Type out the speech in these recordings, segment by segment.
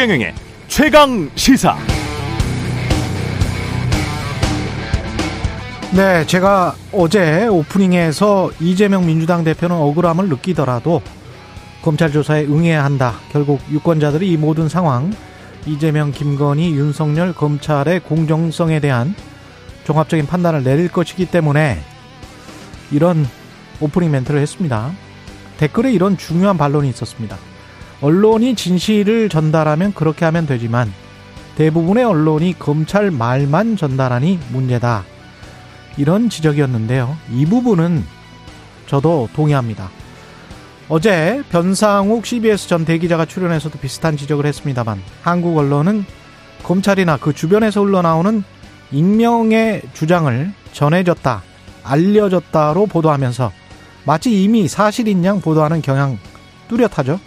최경영의 최강 시사. 네, 제가 어제 오프닝에서 이재명 민주당 대표는 억울함을 느끼더라도 검찰 조사에 응해야 한다. 결국 유권자들이 이 모든 상황, 이재명, 김건희, 윤석열 검찰의 공정성에 대한 종합적인 판단을 내릴 것이기 때문에 이런 오프닝 멘트를 했습니다. 댓글에 이런 중요한 반론이 있었습니다. 언론이 진실을 전달하면 그렇게 하면 되지만 대부분의 언론이 검찰 말만 전달하니 문제다. 이런 지적이었는데요. 이 부분은 저도 동의합니다. 어제 변상욱 CBS 전 대기자가 출연해서도 비슷한 지적을 했습니다만 한국 언론은 검찰이나 그 주변에서 흘러나오는 익명의 주장을 전해졌다, 알려졌다로 보도하면서 마치 이미 사실인 양 보도하는 경향 뚜렷하죠.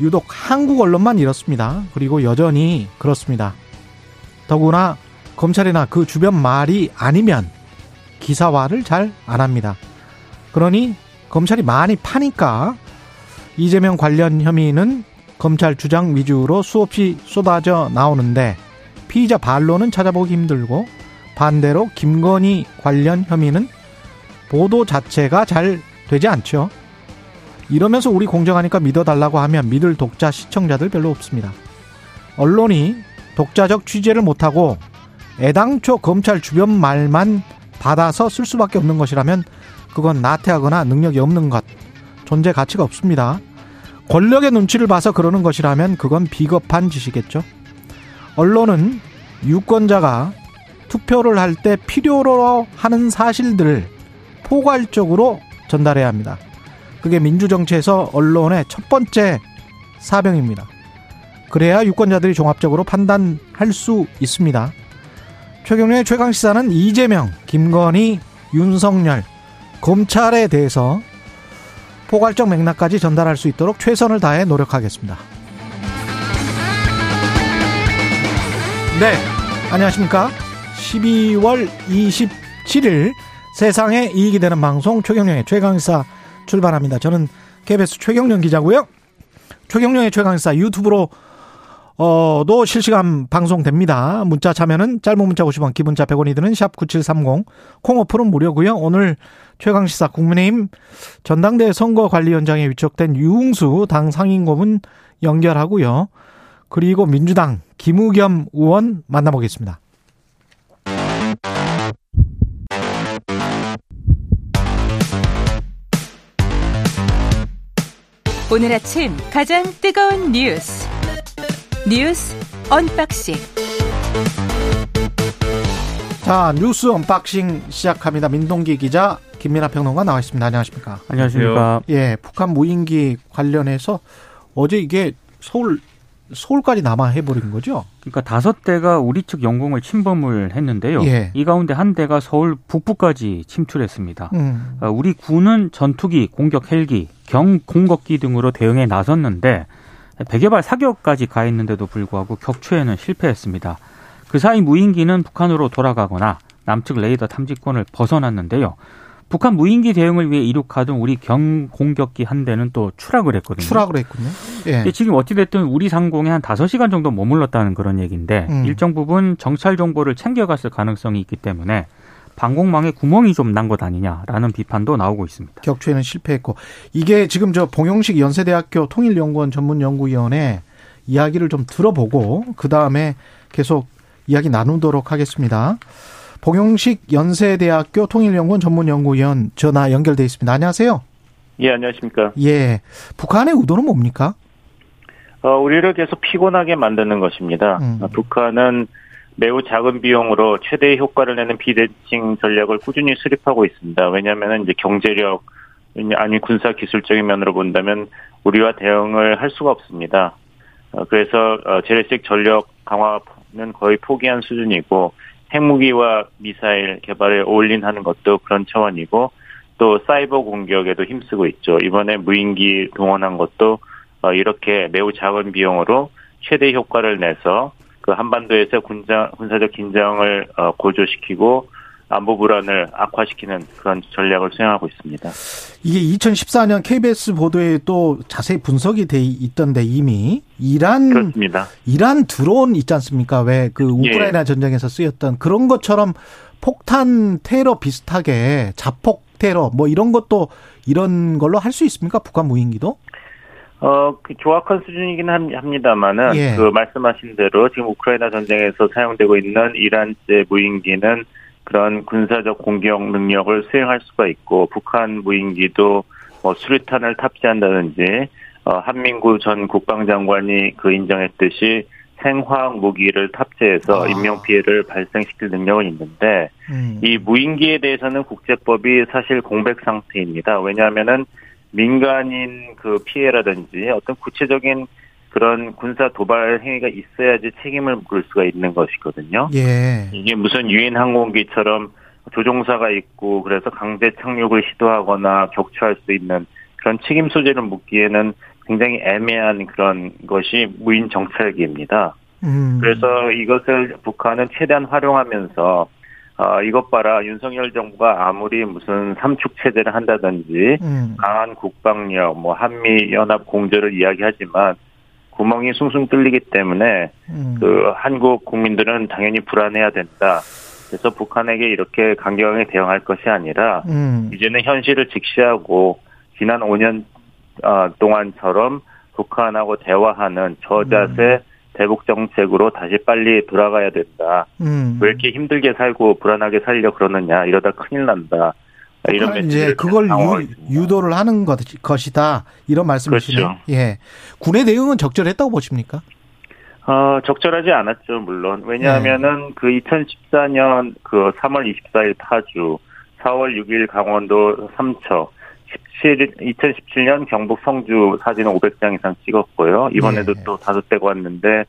유독 한국 언론만 이렇습니다. 그리고 여전히 그렇습니다. 더구나 검찰이나 그 주변 말이 아니면 기사화를 잘 안 합니다. 그러니 검찰이 많이 파니까 이재명 관련 혐의는 검찰 주장 위주로 수없이 쏟아져 나오는데 피의자 반론은 찾아보기 힘들고 반대로 김건희 관련 혐의는 보도 자체가 잘 되지 않죠. 이러면서 우리 공정하니까 믿어달라고 하면 믿을 독자 시청자들 별로 없습니다. 언론이 독자적 취재를 못하고 애당초 검찰 주변 말만 받아서 쓸 수밖에 없는 것이라면 그건 나태하거나 능력이 없는 것, 존재 가치가 없습니다. 권력의 눈치를 봐서 그러는 것이라면 그건 비겁한 짓이겠죠. 언론은 유권자가 투표를 할 때 필요로 하는 사실들을 포괄적으로 전달해야 합니다. 그게 민주정치에서 언론의 첫 번째 사병입니다. 그래야 유권자들이 종합적으로 판단할 수 있습니다. 최경련의 최강시사는 이재명, 김건희, 윤석열, 검찰에 대해서 포괄적 맥락까지 전달할 수 있도록 최선을 다해 노력하겠습니다. 네, 안녕하십니까. 12월 27일 세상에 이익이 되는 방송 최경령의 최강시사 출발합니다. 저는 KBS 최경령 기자고요. 최경령의 최강시사 유튜브로 어도 실시간 방송됩니다. 문자 참여는 짧은 문자 50원, 기본자 100원이 드는 샵 9730, 콩 어플은 무료고요. 오늘 최강 시사 국민의힘 전당대 선거 관리위원장에 위촉된 유흥수 당 상임고문 연결하고요. 그리고 민주당 김의겸 의원 만나보겠습니다. 오늘 아침 가장 뜨거운 뉴스 뉴스 unboxing 자 뉴스 unboxing 시작합니다. 민동기 기자 김민하 평론가 나와 있습니다. 안녕하십니까? 안녕하십니까? 예, 북한 무인기 관련해서 어제 이게 서울 서울까지 남아 해버린 거죠? 그러니까 다섯 대가 우리 측 영공을 침범을 했는데요. 예. 이 가운데 한 대가 서울 북부까지 침출했습니다. 음. 어, 우리 군은 전투기, 공격 헬기, 경 공격기 등으로 대응에 나섰는데 100여 발 사격까지 가했는데도 불구하고 격추에는 실패했습니다. 그 사이 무인기는 북한으로 돌아가거나 남측 레이더 탐지권을 벗어났는데요. 북한 무인기 대응을 위해 이륙하던 우리 경공격기 한 대는 또 추락을 했거든요. 추락을 했군요. 예. 지금 어찌됐든 우리 상공에 한 5시간 정도 머물렀다는 그런 얘기인데 음. 일정 부분 정찰 정보를 챙겨갔을 가능성이 있기 때문에 방공망에 구멍이 좀 난 것 아니냐라는 비판도 나오고 있습니다. 격추에는 실패했고 이게 지금 저 봉영식 연세대학교 통일연구원 전문연구위원회 이야기를 좀 들어보고 그 다음에 계속 이야기 나누도록 하겠습니다. 봉영식 연세대학교 통일연구원 전문연구위원 전화 연결돼 있습니다. 안녕하세요. 예, 안녕하십니까. 예, 북한의 의도는 뭡니까? 어, 우리를 계속 피곤하게 만드는 것입니다. 음. 어, 북한은 매우 작은 비용으로 최대의 효과를 내는 비대칭 전략을 꾸준히 수립하고 있습니다. 왜냐하면 이제 경제력 아니 군사 기술적인 면으로 본다면 우리와 대응을 할 수가 없습니다. 어, 그래서 어, 재래식 전력 강화는 거의 포기한 수준이고 핵무기와 미사일 개발에 올인하는 것도 그런 차원이고 또 사이버 공격에도 힘쓰고 있죠. 이번에 무인기 동원한 것도 어, 이렇게 매우 작은 비용으로 최대 효과를 내서 그 한반도에서 군장, 군사적 긴장을 어, 고조시키고 안보 불안을 악화시키는 그런 전략을 수행하고 있습니다. 이게 2014년 KBS 보도에 또 자세히 분석이 돼 있던데 이미 이란 그렇습니다. 이란 드론 있지 않습니까? 왜 그 우크라이나 예. 전쟁에서 쓰였던 그런 것처럼 폭탄 테러 비슷하게 자폭 테러 뭐 이런 것도 이런 걸로 할 수 있습니까? 북한 무인기도? 어, 그 조악한 수준이긴 함- 합니다만은 예. 그 말씀하신 대로 지금 우크라이나 전쟁에서 사용되고 있는 이란제 무인기는 그런 군사적 공격 능력을 수행할 수가 있고 북한 무인기도 뭐 수류탄을 탑재한다든지 어, 한민구 전 국방장관이 그 인정했듯이 생화학 무기를 탑재해서 아. 인명 피해를 발생시킬 능력은 있는데 음. 이 무인기에 대해서는 국제법이 사실 공백 상태입니다. 왜냐하면은 민간인 그 피해라든지 어떤 구체적인 그런 군사 도발 행위가 있어야지 책임을 물을 수가 있는 것이거든요. 예. 이게 무슨 유인 항공기처럼 조종사가 있고 그래서 강제 착륙을 시도하거나 격추할 수 있는 그런 책임 소재를 묻기에는 굉장히 애매한 그런 것이 무인 정찰기입니다. 음. 그래서 이것을 북한은 최대한 활용하면서 어, 이것 봐라 윤석열 정부가 아무리 무슨 삼축 체제를 한다든지 음. 강한 국방력, 뭐 한미 연합 공조를 이야기하지만 구멍이 숭숭 뚫리기 때문에 음. 그 한국 국민들은 당연히 불안해야 된다. 그래서 북한에게 이렇게 강경하게 대응할 것이 아니라 음. 이제는 현실을 직시하고 지난 5년 어, 동안처럼 북한하고 대화하는 저자세 대북 정책으로 다시 빨리 돌아가야 된다. 음. 왜 이렇게 힘들게 살고 불안하게 살려 그러느냐 이러다 큰일 난다. 이런 북한은 이제 그걸 유. 유도를 하는 것, 것이다 이런 말씀이시네요. 그렇죠. 예. 군의 대응은 적절했다고 보십니까? 어, 적절하지 않았죠, 물론. 왜냐하면은 네. 그 2014년 그 3월 24일 파주, 4월 6일 강원도 삼척, 17, 2017년 경북 성주 사진을 500장 이상 찍었고요. 이번에도 네. 또 다섯 대고 왔는데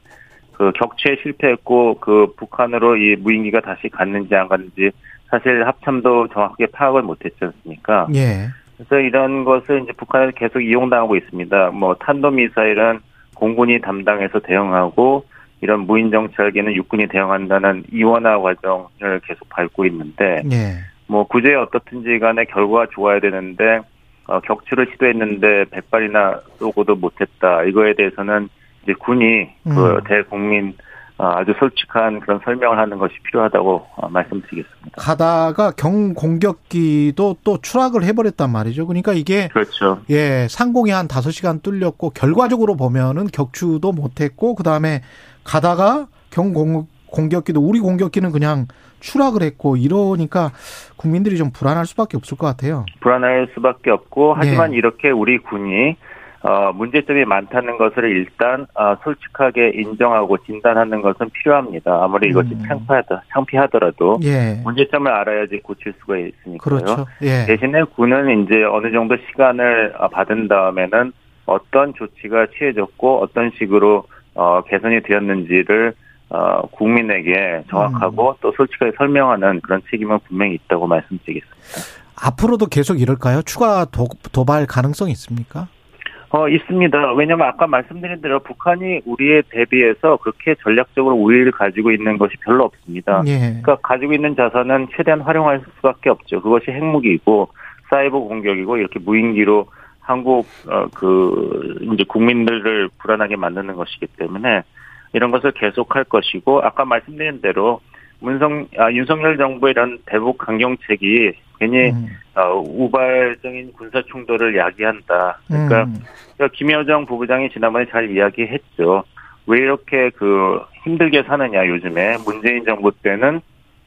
그 격추에 실패했고 그 북한으로 이 무인기가 다시 갔는지 안 갔는지 사실 합참도 정확하게 파악을 못했지 않습니까? 예. 그래서 이런 것을 이제 북한에서 계속 이용당하고 있습니다. 뭐 탄도미사일은 공군이 담당해서 대응하고 이런 무인 정찰기는 육군이 대응한다는 이원화 과정을 계속 밟고 있는데 예. 뭐 구제 어떻든지 간에 결과가 좋아야 되는데 어, 격추를 시도했는데 백발이나 쏘고도 못했다. 이거에 대해서는 이제 군이 그 음. 대국민 어, 아주 솔직한 그런 설명을 하는 것이 필요하다고 어, 말씀드리겠습니다. 가다가 경 공격기도 또 추락을 해버렸단 말이죠. 그러니까 이게 그렇죠. 예 상공이 한 다섯 시간 뚫렸고 결과적으로 보면은 격추도 못했고 그 다음에 가다가 경 공, 공격기도 우리 공격기는 그냥 추락을 했고 이러니까 국민들이 좀 불안할 수밖에 없을 것 같아요. 불안할 수밖에 없고 하지만 네. 이렇게 우리 군이 어, 문제점이 많다는 것을 일단 어, 솔직하게 인정하고 진단하는 것은 필요합니다. 아무리 이것이 음. 창피하다, 창피하더라도 예. 문제점을 알아야지 고칠 수가 있으니까요. 그렇죠. 예. 대신에 군은 이제 어느 정도 시간을 어, 받은 다음에는 어떤 조치가 취해졌고 어떤 식으로 어, 개선이 되었는지를 어, 국민에게 정확하고 또 솔직하게 설명하는 그런 책임은 분명히 있다고 말씀드리겠습니다. 앞으로도 계속 이럴까요? 추가 도, 도발 가능성이 있습니까? 어, 있습니다. 왜냐면 아까 말씀드린 대로 북한이 우리에 대비해서 그렇게 전략적으로 우위를 가지고 있는 것이 별로 없습니다. 예. 그러니까 가지고 있는 자산은 최대한 활용할 수밖에 없죠. 그것이 핵무기이고 사이버 공격이고 이렇게 무인기로 한국 어 그 이제 국민들을 불안하게 만드는 것이기 때문에 이런 것을 계속할 것이고 아까 말씀드린 대로 문성 아, 윤석열 정부의 이런 대북 강경책이 괜히 음. 어, 우발적인 군사 충돌을 야기한다. 그러니까 음. 그러니까 김여정 부부장이 지난번에 잘 이야기했죠. 왜 이렇게 그 힘들게 사느냐 요즘에 문재인 정부 때는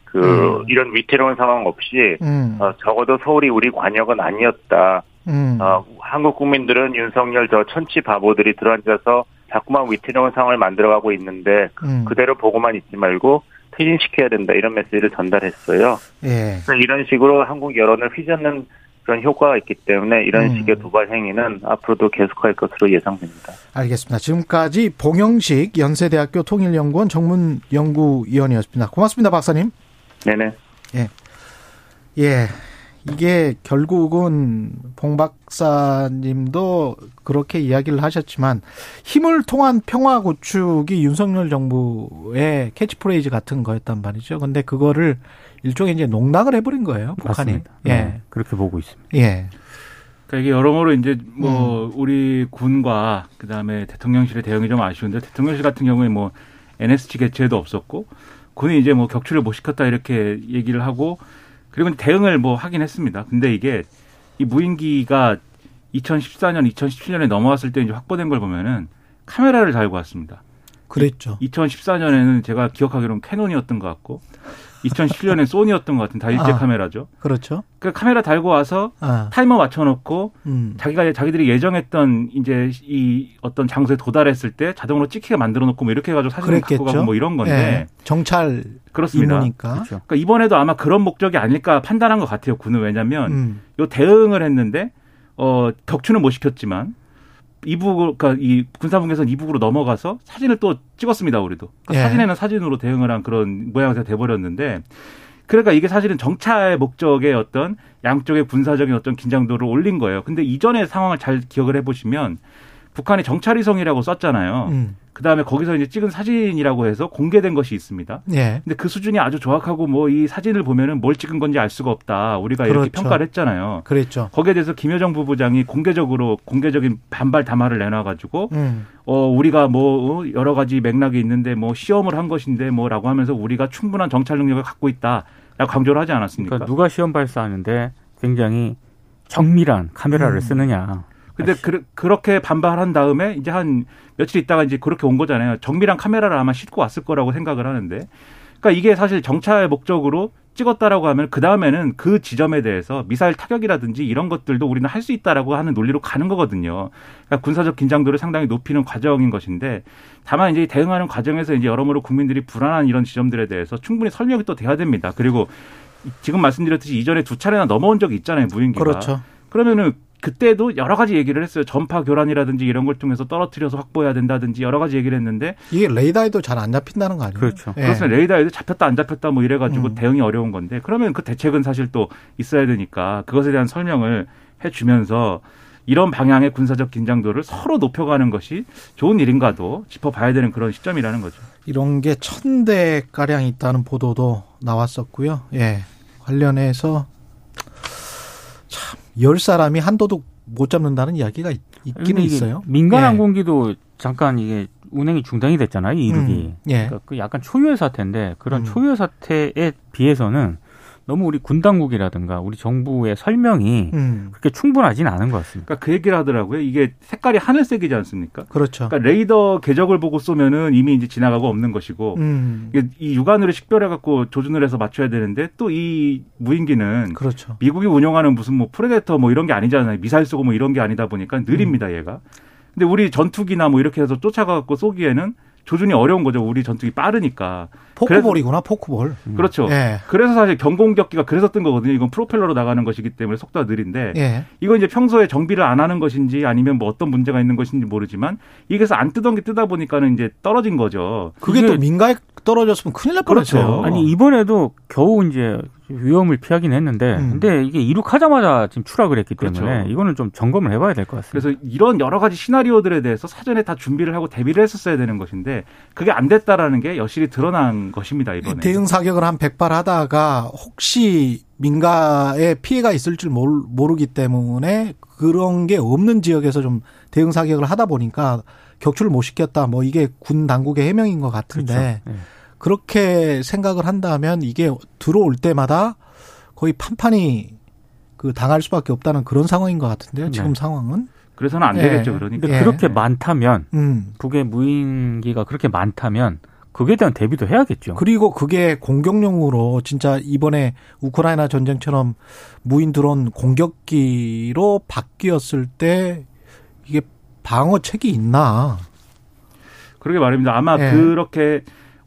그 음. 이런 위태로운 상황 없이 음. 어, 적어도 서울이 우리 관역은 아니었다. 음. 어, 한국 국민들은 윤석열 저 천치 바보들이 들어앉아서 자꾸만 위태로운 상황을 만들어가고 있는데 음. 그대로 보고만 있지 말고 퇴진시켜야 된다 이런 메시지를 전달했어요. 예. 이런 식으로 한국 여론을 휘젓는 그런 효과가 있기 때문에 이런 음. 식의 도발 행위는 앞으로도 계속할 것으로 예상됩니다. 알겠습니다. 지금까지 봉영식 연세대학교 통일연구원 정문연구위원이었습니다. 고맙습니다, 박사님. 네네. 예. 이게 결국은 봉 박사님도 그렇게 이야기를 하셨지만 힘을 통한 평화 구축이 윤석열 정부의 캐치프레이즈 같은 거였단 말이죠. 근데 그거를 일종의 이제 농락을 해버린 거예요. 북한이. 맞습니다. 예. 네, 그렇게 보고 있습니다. 예. 그러니까 이게 여러모로 이제 뭐 음. 우리 군과 그 다음에 대통령실의 대응이 좀 아쉬운데 대통령실 같은 경우에 뭐 NSC 개최도 없었고 군이 이제 뭐 격추를 못 시켰다 이렇게 얘기를 하고 그리고 대응을 뭐 하긴 했습니다. 근데 이게 이 무인기가 2014년, 2017년에 넘어왔을 때 이제 확보된 걸 보면은 카메라를 달고 왔습니다. 그랬죠. 2014년에는 제가 기억하기로는 캐논이었던 것 같고 2017년엔 소니였던 것 같은 다 일제 아. 카메라죠. 그렇죠. 그 카메라 달고 와서 아. 타이머 맞춰놓고 음. 자기가 자기들이 예정했던 이제 이 어떤 장소에 도달했을 때 자동으로 찍히게 만들어 놓고 뭐 이렇게 해가지고 사진을 갖고 그랬겠죠. 가고 뭐 이런 건데 예. 정찰 그렇습니다. 임무니까. 그렇죠. 그러니까 이번에도 아마 그런 목적이 아닐까 판단한 것 같아요. 군은 왜냐하면 음. 요 대응을 했는데 어 격추는 못 시켰지만 이북 그러니까 이 군사분계선 이북으로 넘어가서 사진을 또 찍었습니다. 우리도 그러니까 예. 사진에는 사진으로 대응을 한 그런 모양새가 돼버렸는데 그러니까 이게 사실은 정찰 목적의 어떤 양쪽의 군사적인 어떤 긴장도를 올린 거예요. 근데 이전의 상황을 잘 기억을 해보시면 북한이 정찰위성이라고 썼잖아요. 음. 그 다음에 거기서 이제 찍은 사진이라고 해서 공개된 것이 있습니다. 예. 근데 그 수준이 아주 정확하고 뭐 이 사진을 보면은 뭘 찍은 건지 알 수가 없다. 우리가 이렇게 그렇죠. 평가를 했잖아요. 그랬죠. 거기에 대해서 김여정 부부장이 공개적으로 공개적인 반발 담화를 내놔가지고 음. 어 우리가 뭐 어, 여러 가지 맥락이 있는데 뭐 시험을 한 것인데 뭐라고 하면서 우리가 충분한 정찰 능력을 갖고 있다 라고 강조를 하지 않았습니까? 그러니까 누가 시험 발사하는데 굉장히 정밀한 카메라를 음. 쓰느냐. 근데 그, 그렇게 반발한 다음에 이제 한 며칠 있다가 이제 그렇게 온 거잖아요. 정밀한 카메라를 아마 싣고 왔을 거라고 생각을 하는데. 그러니까 이게 사실 정찰 목적으로 찍었다라고 하면 그 다음에는 그 지점에 대해서 미사일 타격이라든지 이런 것들도 우리는 할 수 있다라고 하는 논리로 가는 거거든요. 그러니까 군사적 긴장도를 상당히 높이는 과정인 것인데 다만 이제 대응하는 과정에서 이제 여러모로 국민들이 불안한 이런 지점들에 대해서 충분히 설명이 또 돼야 됩니다. 그리고 지금 말씀드렸듯이 이전에 두 차례나 넘어온 적이 있잖아요. 무인기가. 그렇죠. 그러면은 그때도 여러 가지 얘기를 했어요. 전파 교란이라든지 이런 걸 통해서 떨어뜨려서 확보해야 된다든지 여러 가지 얘기를 했는데 이게 레이더에도 잘 안 잡힌다는 거 아니에요? 그렇죠. 예. 그렇습니다. 레이더에도 잡혔다 안 잡혔다 뭐 이래가지고 음. 대응이 어려운 건데 그러면 그 대책은 사실 또 있어야 되니까 그것에 대한 설명을 해주면서 이런 방향의 군사적 긴장도를 서로 높여가는 것이 좋은 일인가도 짚어봐야 되는 그런 시점이라는 거죠. 이런 게 천 대 가량 있다는 보도도 나왔었고요. 예. 관련해서 참 열 사람이 한 도둑 못 잡는다는 이야기가 있, 근데 기는 이게 있어요. 민간 예. 항공기도 잠깐 이게 운행이 중단이 됐잖아요. 이 이륙이. 음, 예. 그러니까 그 약간 초유의 사태인데 그런 음. 초유의 사태에 비해서는 너무 우리 군 당국이라든가 우리 정부의 설명이 음. 그렇게 충분하지는 않은 것 같습니다. 그러니까 그 얘기를 하더라고요. 이게 색깔이 하늘색이지 않습니까? 그렇죠. 그러니까 레이더 궤적을 보고 쏘면은 이미 이제 지나가고 없는 것이고 음. 이게 이 육안으로 식별해 갖고 조준을 해서 맞춰야 되는데 또 이 무인기는 그렇죠. 미국이 운영하는 무슨 뭐 Predator 뭐 이런 게 아니잖아요. 미사일 쏘고 뭐 이런 게 아니다 보니까 느립니다, 음. 얘가. 근데 우리 전투기나 뭐 이렇게 해서 쫓아가 갖고 쏘기에는 조준이 어려운 거죠. 우리 전투기 빠르니까. 포크볼이구나, 포크볼. 그렇죠. 예. 그래서 사실 경공격기가 그래서 뜬 거거든요. 이건 프로펠러로 나가는 것이기 때문에 속도가 느린데 예. 이건 이제 평소에 정비를 안 하는 것인지 아니면 뭐 어떤 문제가 있는 것인지 모르지만 이게서 안 뜨던 게 뜨다 보니까는 이제 떨어진 거죠. 그게 또 민가에 떨어졌으면 큰일 날 그렇죠. 뻔했어요. 아니 이번에도 겨우 이제 위험을 피하긴 했는데 음. 근데 이게 이륙하자마자 지금 추락을 했기 때문에 그렇죠. 이거는 좀 점검을 해봐야 될 것 같습니다. 그래서 이런 여러 가지 시나리오들에 대해서 사전에 다 준비를 하고 대비를 했었어야 되는 것인데 그게 안 됐다라는 게 여실히 드러난 것입니다 이번에. 대응 사격을 한 100발 하다가 혹시 민가에 피해가 있을 줄 모르, 모르기 때문에 그런 게 없는 지역에서 좀 대응 사격을 하다 보니까 격추를 못 시켰다. 뭐 이게 군 당국의 해명인 것 같은데 예. 그렇게 생각을 한다면 이게 들어올 때마다 거의 판판이 그 당할 수밖에 없다는 그런 상황인 것 같은데요. 지금 네. 상황은. 그래서는 안 예. 되겠죠 그러니까. 근데 예. 그렇게 많다면 음. 북의 무인기가 그렇게 많다면 그에 대한 대비도 해야겠죠. 그리고 그게 공격용으로 진짜 이번에 우크라이나 전쟁처럼 무인 드론 공격기로 바뀌었을 때 이게 방어책이 있나? 그러게 말입니다. 아마 예. 그렇게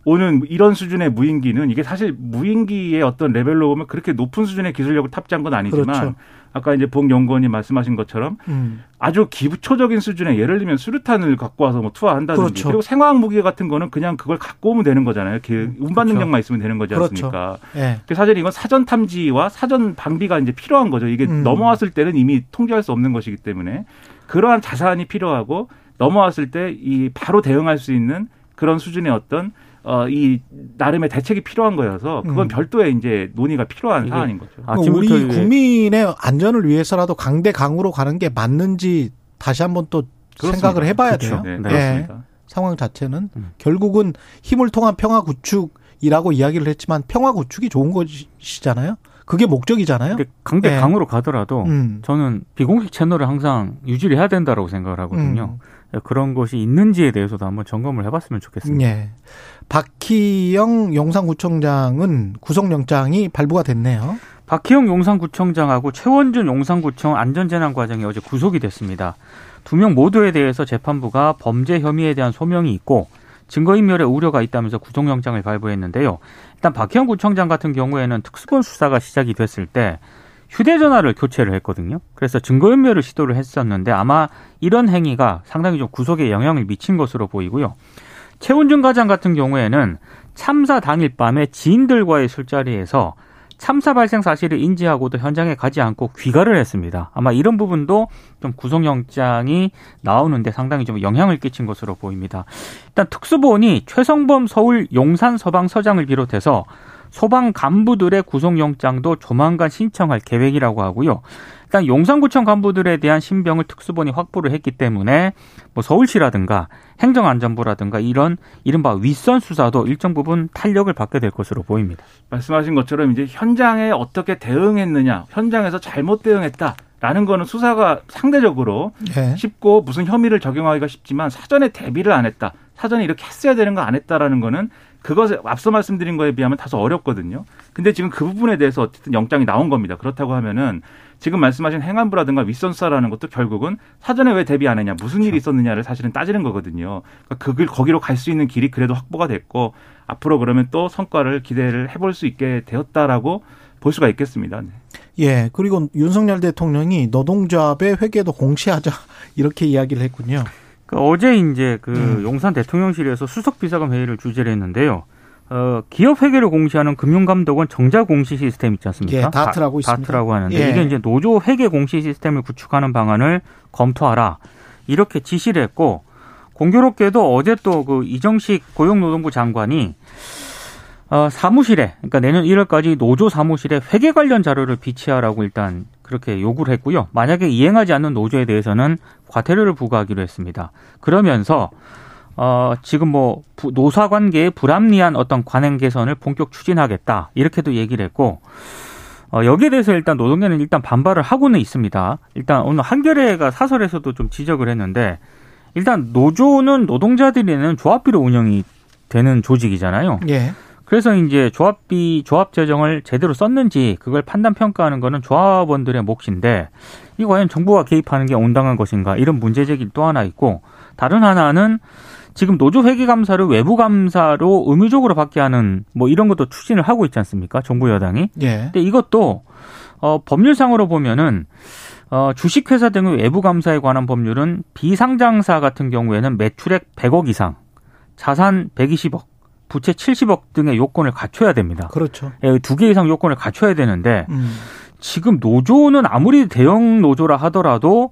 오는 이런 수준의 무인기는 이게 사실 무인기의 어떤 레벨로 보면 그렇게 높은 수준의 기술력을 탑재한 건 아니지만 그렇죠. 아까 이제 봉 연구원이 말씀하신 것처럼 음. 아주 기초적인 수준의 예를 들면 수류탄을 갖고 와서 뭐 투하한다든지 그렇죠. 그리고 생화학 무기 같은 거는 그냥 그걸 갖고 오면 되는 거잖아요. 그 운반 그렇죠. 능력만 있으면 되는 거지 그렇죠. 않습니까? 예. 그 사실 이건 사전 탐지와 사전 방비가 이제 필요한 거죠. 이게 음. 넘어왔을 때는 이미 통제할 수 없는 것이기 때문에 그러한 자산이 필요하고 넘어왔을 때 이 바로 대응할 수 있는 그런 수준의 어떤 어, 이 나름의 대책이 필요한 거여서 그건 음. 별도의 이제 논의가 필요한 이게 사안인 거죠. 그러니까 우리 아침부터 이게- 국민의 안전을 위해서라도 강대 강으로 가는 게 맞는지 다시 한번 또 그렇습니다. 생각을 해봐야 그렇죠. 돼요. 네, 예. 그렇습니다. 상황 자체는 음. 결국은 힘을 통한 평화 구축이라고 이야기를 했지만 평화 구축이 좋은 것이잖아요. 그게 목적이잖아요. 강대 예. 강으로 가더라도 음. 저는 비공식 채널을 항상 유지를 해야 된다고 생각을 하거든요. 음. 그런 것이 있는지에 대해서도 한번 점검을 해봤으면 좋겠습니다. 예. 박희영 용산구청장은 구속영장이 발부가 됐네요. 박희영 용산구청장하고 최원준 용산구청 안전재난과장이 어제 구속이 됐습니다. 두 명 모두에 대해서 재판부가 범죄 혐의에 대한 소명이 있고 증거인멸의 우려가 있다면서 구속영장을 발부했는데요. 일단 박희영 구청장 같은 경우에는 특수본 수사가 시작이 됐을 때 휴대전화를 교체를 했거든요. 그래서 증거인멸을 시도를 했었는데 아마 이런 행위가 상당히 좀 구속에 영향을 미친 것으로 보이고요. 최원준 과장 같은 경우에는 참사 당일 밤에 지인들과의 술자리에서 참사 발생 사실을 인지하고도 현장에 가지 않고 귀가를 했습니다. 아마 이런 부분도 좀 구속영장이 나오는데 상당히 좀 영향을 끼친 것으로 보입니다. 일단 특수본이 최성범 서울 용산 서방서장을 비롯해서 소방 간부들의 구속영장도 조만간 신청할 계획이라고 하고요. 일단 용산구청 간부들에 대한 신병을 특수본이 확보를 했기 때문에 뭐 서울시라든가 행정안전부라든가 이런 이른바 윗선 수사도 일정 부분 탄력을 받게 될 것으로 보입니다. 말씀하신 것처럼 이제 현장에 어떻게 대응했느냐, 현장에서 잘못 대응했다 라는 거는 수사가 상대적으로 예. 쉽고 무슨 혐의를 적용하기가 쉽지만 사전에 대비를 안 했다. 사전에 이렇게 했어야 되는 거 안 했다라는 거는 그것에 앞서 말씀드린 거에 비하면 다소 어렵거든요. 근데 지금 그 부분에 대해서 어쨌든 영장이 나온 겁니다. 그렇다고 하면은 지금 말씀하신 행안부라든가 윗선 수사라는 것도 결국은 사전에 왜 대비 안 했냐, 무슨 일이 있었느냐를 사실은 따지는 거거든요. 그러니까 그 길, 거기로 갈 수 있는 길이 그래도 확보가 됐고 앞으로 그러면 또 성과를 기대를 해볼 수 있게 되었다라고 볼 수가 있겠습니다. 네. 예. 그리고 윤석열 대통령이 노동조합의 회계도 공시하자 이렇게 이야기를 했군요. 그 어제 이제 그 음. 용산 대통령실에서 수석 비서관 회의를 주재를 했는데요. 어, 기업 회계를 공시하는 금융감독원 정자 공시 시스템 있지 않습니까? 예, 다트라고 있습니다. 다트라고 하는데 예. 이게 이제 노조 회계 공시 시스템을 구축하는 방안을 검토하라 이렇게 지시를 했고 공교롭게도 어제 또 그 이정식 고용노동부 장관이 어, 사무실에 그러니까 내년 1월까지 노조 사무실에 회계 관련 자료를 비치하라고 일단 그렇게 요구를 했고요. 만약에 이행하지 않는 노조에 대해서는 과태료를 부과하기로 했습니다. 그러면서 어, 지금 뭐 부- 노사 관계에 불합리한 어떤 관행 개선을 본격 추진하겠다 이렇게도 얘기를 했고 어, 여기에 대해서 일단 노동계는 일단 반발을 하고는 있습니다. 일단 오늘 한겨레가 사설에서도 좀 지적을 했는데 일단 노조는 노동자들이 내는 조합비로 운영이 되는 조직이잖아요. 예. 그래서 이제 조합비 조합 재정을 제대로 썼는지 그걸 판단 평가하는 거는 조합원들의 몫인데 이 과연 정부가 개입하는 게 온당한 것인가 이런 문제 제기 또 하나 있고 다른 하나는 지금 노조 회계 감사를 외부 감사로 의무적으로 받게 하는 뭐 이런 것도 추진을 하고 있지 않습니까? 정부 여당이. 예. 근데 이것도 어 법률상으로 보면은 어 주식회사 등의 외부 감사에 관한 법률은 비상장사 같은 경우에는 매출액 100억 이상, 자산 120억, 부채 70억 등의 요건을 갖춰야 됩니다. 그렇죠. 두 개 이상 요건을 갖춰야 되는데 음. 지금 노조는 아무리 대형 노조라 하더라도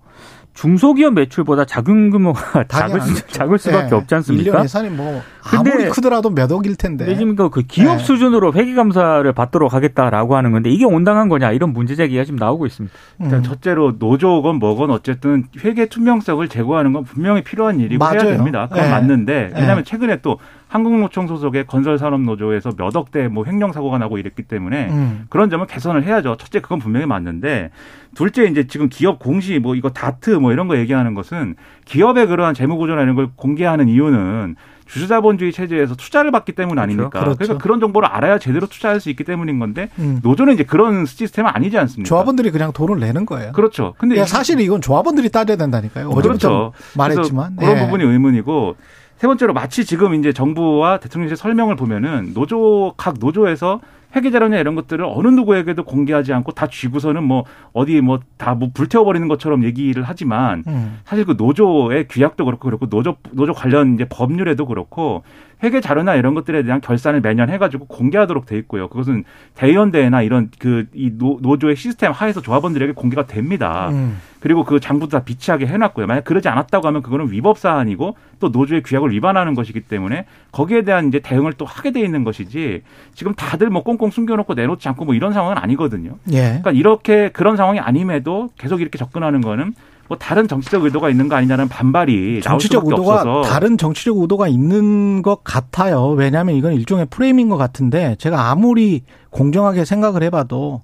중소기업 매출보다 작은 규모가 작을, 수. 작을 수밖에 예. 없지 않습니까? 1년 예산이 뭐 근데- 아무리 크더라도 몇 억일 텐데. 지금 그 기업 네. 수준으로 회계 감사를 받도록 하겠다라고 하는 건데 이게 온당한 거냐 이런 문제 제기가 지금 나오고 있습니다. 일단 음. 첫째로 노조건 뭐건 어쨌든 회계 투명성을 제고하는 건 분명히 필요한 일이고 해야 맞아요. 됩니다. 그건 예. 맞는데 예. 왜냐하면 최근에 또 한국노총 소속의 건설산업노조에서 몇 억 대 뭐 횡령 사고가 나고 이랬기 때문에 음. 그런 점은 개선을 해야죠. 첫째 그건 분명히 맞는데 둘째 이제 지금 기업 공시 뭐 이거 다트 뭐 이런 거 얘기하는 것은 기업의 그러한 재무 구조나 이런 걸 공개하는 이유는 주주자본주의 체제에서 투자를 받기 때문 아닙니까? 그렇죠. 그러니까 그런 정보를 알아야 제대로 투자할 수 있기 때문인 건데 음. 노조는 이제 그런 시스템은 아니지 않습니까? 조합원들이 그냥 돈을 내는 거예요. 그렇죠. 근데 야, 이- 사실 이건 조합원들이 따져야 된다니까요. 어제부터 그렇죠. 말했지만 그래서 그런 예. 부분이 의문이고 세 번째로 마치 지금 이제 정부와 대통령실 설명을 보면은 노조 각 노조에서 회계 자료냐 이런 것들을 어느 누구에게도 공개하지 않고 다 쥐고서는 뭐 어디 뭐 다뭐 불태워버리는 것처럼 얘기를 하지만 음. 사실 그 노조의 규약도 그렇고 그렇고 노조 노조 관련 이제 법률에도 그렇고 회계 자료나 이런 것들에 대한 결산을 매년 해가지고 공개하도록 돼 있고요. 그것은 대의원대회나 이런 그 이 노조의 시스템 하에서 조합원들에게 공개가 됩니다. 음. 그리고 그 장부도 다 비치하게 해놨고요. 만약 그러지 않았다고 하면 그거는 위법 사안이고 또 노조의 규약을 위반하는 것이기 때문에 거기에 대한 이제 대응을 또 하게 돼 있는 것이지 지금 다들 뭐 꽁꽁 숨겨놓고 내놓지 않고 뭐 이런 상황은 아니거든요. 예. 그러니까 이렇게 그런 상황이 아님에도 계속 이렇게 접근하는 거는 뭐 다른 정치적 의도가 있는 거 아니냐는 반발이 정치적 의도가 없어서 다른 정치적 의도가 있는 것 같아요. 왜냐하면 이건 일종의 프레임인 것 같은데 제가 아무리 공정하게 생각을 해봐도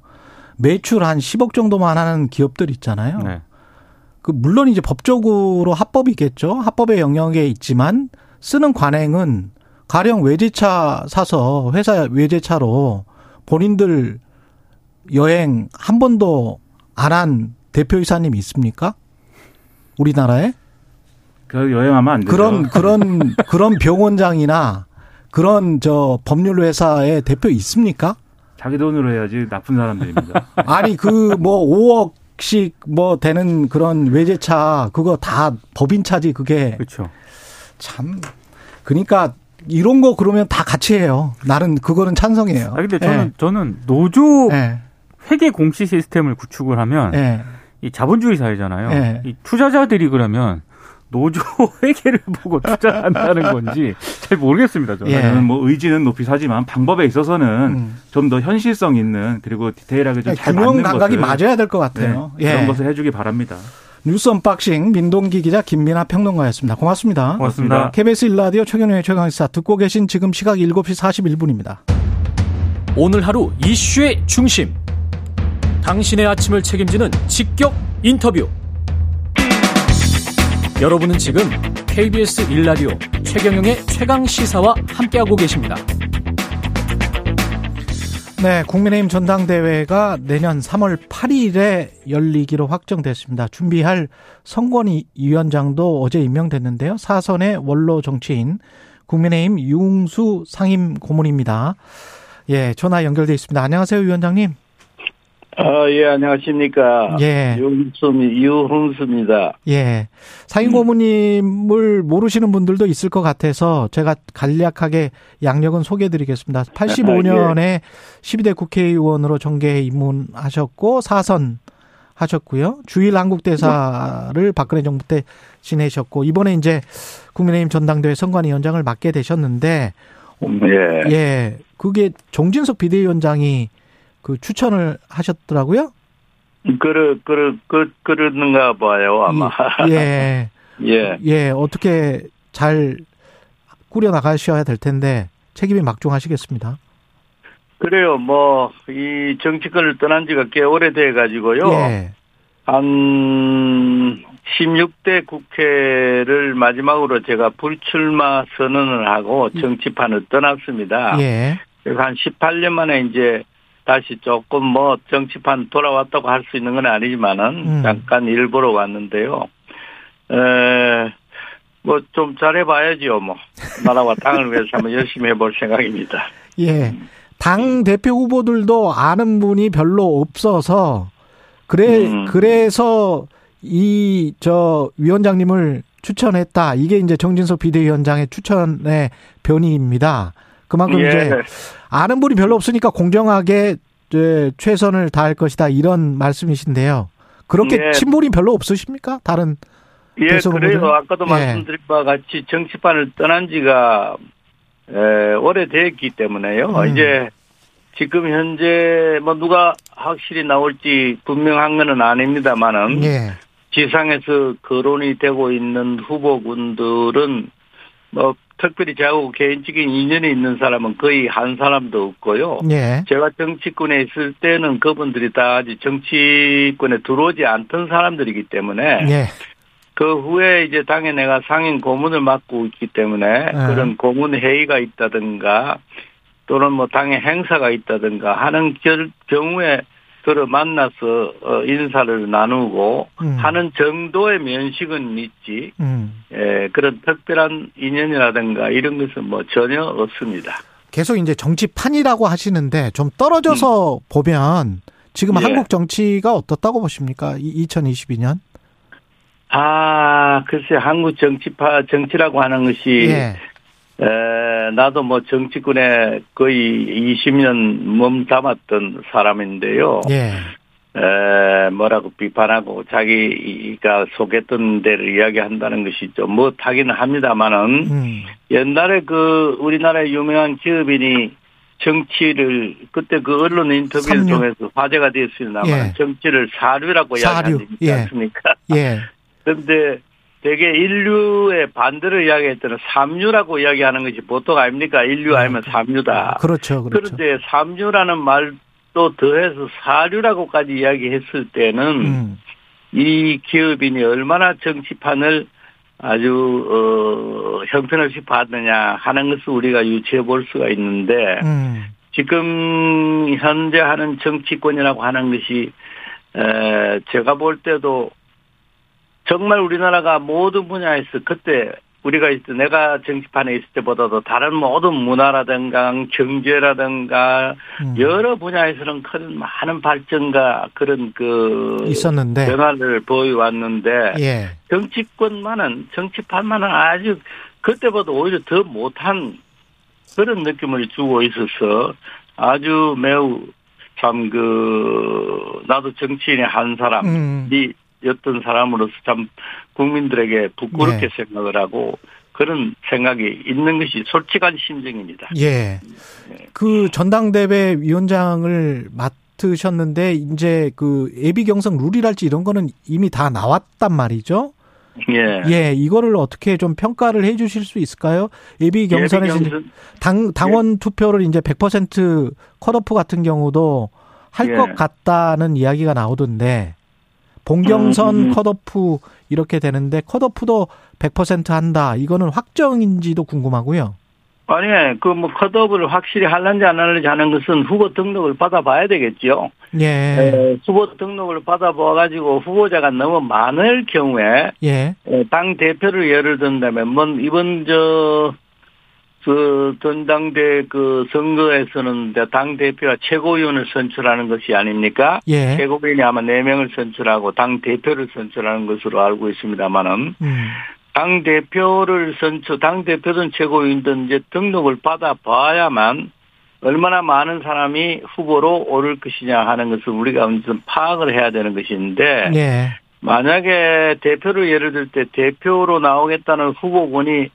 매출 한 10억 정도만 하는 기업들 있잖아요. 네. 그 물론 이제 법적으로 합법이겠죠. 합법의 영역에 있지만 쓰는 관행은 가령 외제차 사서 회사 외제차로 본인들 여행 한 번도 안 한 대표이사님 있습니까? 우리나라에? 그 여행하면 안 되죠. 그런 그런 그런 병원장이나 그런 저 법률 회사의 대표 있습니까? 자기 돈으로 해야지 나쁜 사람들입니다. 아니 그 뭐 5억씩 뭐 되는 그런 외제차 그거 다 법인 차지 그게 그렇죠. 참 그러니까 이런 거 그러면 다 같이 해요. 나는 그거는 찬성이에요. 아 근데 저는 저는 노조 예. 회계 공시 시스템을 구축을 하면 예. 예. 이 자본주의 사회잖아요. 네. 이 투자자들이 그러면 노조 회계를 보고 투자한다는 건지 잘 모르겠습니다. 저는. 예. 저는 뭐 의지는 높이 사지만 방법에 있어서는 음. 좀더 현실성 있는 그리고 디테일하게 좀잘 균형 맞는 감각이 맞아야 될것 네, 같아요. 그런 예. 것을 해주기 바랍니다. 뉴스 unboxing 민동기 기자 김민하 평론가였습니다. 고맙습니다. 고맙습니다. KBS 일라디오 최경영의 최강시사 듣고 계신 지금 시각 7시 41분입니다. 오늘 하루 이슈의 중심. 당신의 아침을 책임지는 직격 인터뷰. 여러분은 지금 KBS 일라디오 최경영의 최강 시사와 함께하고 계십니다. 네, 국민의힘 전당대회가 내년 3월 8일에 열리기로 확정됐습니다. 준비할 선관위 위원장도 어제 임명됐는데요. 사선의 원로 정치인 국민의힘 유웅수 상임 고문입니다. 예, 전화 연결돼 있습니다. 안녕하세요, 위원장님. 아, 예, 안녕하십니까. 예. 유흥수, 유흥수입니다. 예. 상임 고문님을 모르시는 분들도 있을 것 같아서 제가 간략하게 양력은 소개해 드리겠습니다. 85년에 12대 국회의원으로 정계에 입문하셨고 사선 하셨고요. 주일 한국대사를 박근혜 정부 때 지내셨고 이번에 이제 국민의힘 전당대회 선관위원장을 맡게 되셨는데 예. 예. 그게 정진석 비대위원장이 그 추천을 하셨더라고요. 그러, 그러, 그, 그러는가 봐요, 아마. 예. 예. 예, 어떻게 잘 꾸려 나가셔야 될 텐데 책임이 막중하시겠습니다. 그래요, 뭐, 이 정치권을 떠난 지가 꽤 오래돼 가지고요. 예. 한 16대 국회를 마지막으로 제가 불출마 선언을 하고 정치판을 떠났습니다. 예. 그래서 한 18년 만에 이제 다시 조금 뭐 정치판 돌아왔다고 할 수 있는 건 아니지만은 음. 잠깐 일부러 왔는데요. 에, 뭐 좀 잘해봐야지요, 뭐. 나라와 당을 위해서 한번 열심히 해볼 생각입니다. 예. 당 대표 후보들도 아는 분이 별로 없어서 그래 음. 그래서 이 저 위원장님을 추천했다. 이게 이제 정진석 비대위원장의 추천의 변이입니다. 그만큼 예. 이제 아는 분이 별로 없으니까 공정하게 이제 최선을 다할 것이다 이런 말씀이신데요. 그렇게 예. 친분이 별로 없으십니까? 다른 예, 그래요. 후보들은? 아까도 예. 말씀드린 바와 같이 정치판을 떠난 지가 에, 오래됐기 때문에요. 음. 이제 지금 현재 뭐 누가 확실히 나올지 분명한 거는 아닙니다만은 예. 지상에서 거론이 되고 있는 후보군들은 뭐 특별히 저하고 개인적인 인연이 있는 사람은 거의 한 사람도 없고요. 예. 제가 정치권에 있을 때는 그분들이 다 아직 정치권에 들어오지 않던 사람들이기 때문에 예. 그 후에 이제 당에 내가 상임 고문을 맡고 있기 때문에 그런 고문 회의가 있다든가 또는 뭐 당의 행사가 있다든가 하는 결- 경우에 들어 만나서 어, 인사를 나누고 음. 하는 정도의 면식은 있지 음. 예, 그런 특별한 인연이라든가 이런 것은 뭐 전혀 없습니다. 계속 이제 정치판이라고 하시는데 좀 떨어져서 보면 지금 예. 한국 정치가 어떻다고 보십니까? 이 2022년? 아, 글쎄, 한국 정치파, 정치라고 하는 것이, 예. 에, 나도 뭐 정치권에 거의 20년 몸 담았던 사람인데요. 예. 에, 뭐라고 비판하고 자기가 속했던 데를 이야기한다는 것이 좀 못하기는 합니다만은, 음. 옛날에 그 우리나라의 유명한 기업인이 정치를 그때 그 언론 인터뷰를 삼류. 통해서 화제가 되었습니다만 예. 정치를 사류라고 사류. 이야기하지 예. 않습니까? 예. 그런데 되게 인류의 반대를 이야기했더니 삼류라고 이야기하는 것이 보통 아닙니까? 인류 아니면 삼류다. 그렇죠. 그렇죠. 그런데 삼류라는 말도 더해서 사류라고까지 이야기했을 때는 음. 이 기업인이 얼마나 정치판을 아주 어 형편없이 봤느냐 하는 것을 우리가 유추해 볼 수가 있는데 음. 지금 현재 하는 정치권이라고 하는 것이 에 제가 볼 때도 정말 우리나라가 모든 분야에서 그때 우리가 있을 때 내가 정치판에 있을 때보다도 다른 모든 문화라든가 경제라든가 음. 여러 분야에서는 큰 많은 발전과 그런 그 있었는데. 변화를 보여왔는데 예. 정치권만은 정치판만은 아주 그때보다 오히려 더 못한 그런 느낌을 주고 있어서 아주 매우 참 그 나도 정치인의 한 사람이 음. 였던 사람으로서 참 국민들에게 부끄럽게 네. 생각을 하고 그런 생각이 있는 것이 솔직한 심정입니다. 예. 그 전당대회 위원장을 맡으셨는데 이제 그 예비 경선 룰이랄지 이런 거는 이미 다 나왔단 말이죠. 예. 예, 이거를 어떻게 좀 평가를 해 주실 수 있을까요? 예비 경선에서 이제 예비 경선- 당 당원 투표를 이제 100% 컷오프 같은 경우도 할 예. 것 같다는 이야기가 나오던데 본경선 음, 음. 컷오프 이렇게 되는데 컷오프도 100% 한다. 이거는 확정인지도 궁금하고요. 아니, 그 뭐 컷업을 확실히 할는지 안 할는지 하는 것은 후보 등록을 받아봐야 되겠죠. 예. 에, 후보 등록을 받아봐가지고 후보자가 너무 많을 경우에 예. 에, 당 대표를 예를 든다면 뭐 이번 저 그 전당대 그 선거에서는 당 대표와 최고위원을 선출하는 것이 아닙니까? 예. 최고위원이 아마 4 명을 선출하고 당 대표를 선출하는 것으로 알고 있습니다만은 음. 당 대표를 선출, 당 대표든 최고위원든 이제 등록을 받아 봐야만 얼마나 많은 사람이 후보로 오를 것이냐 하는 것을 우리가 좀 파악을 해야 되는 것인데 예. 만약에 대표를 예를 들 때 대표로 나오겠다는 후보군이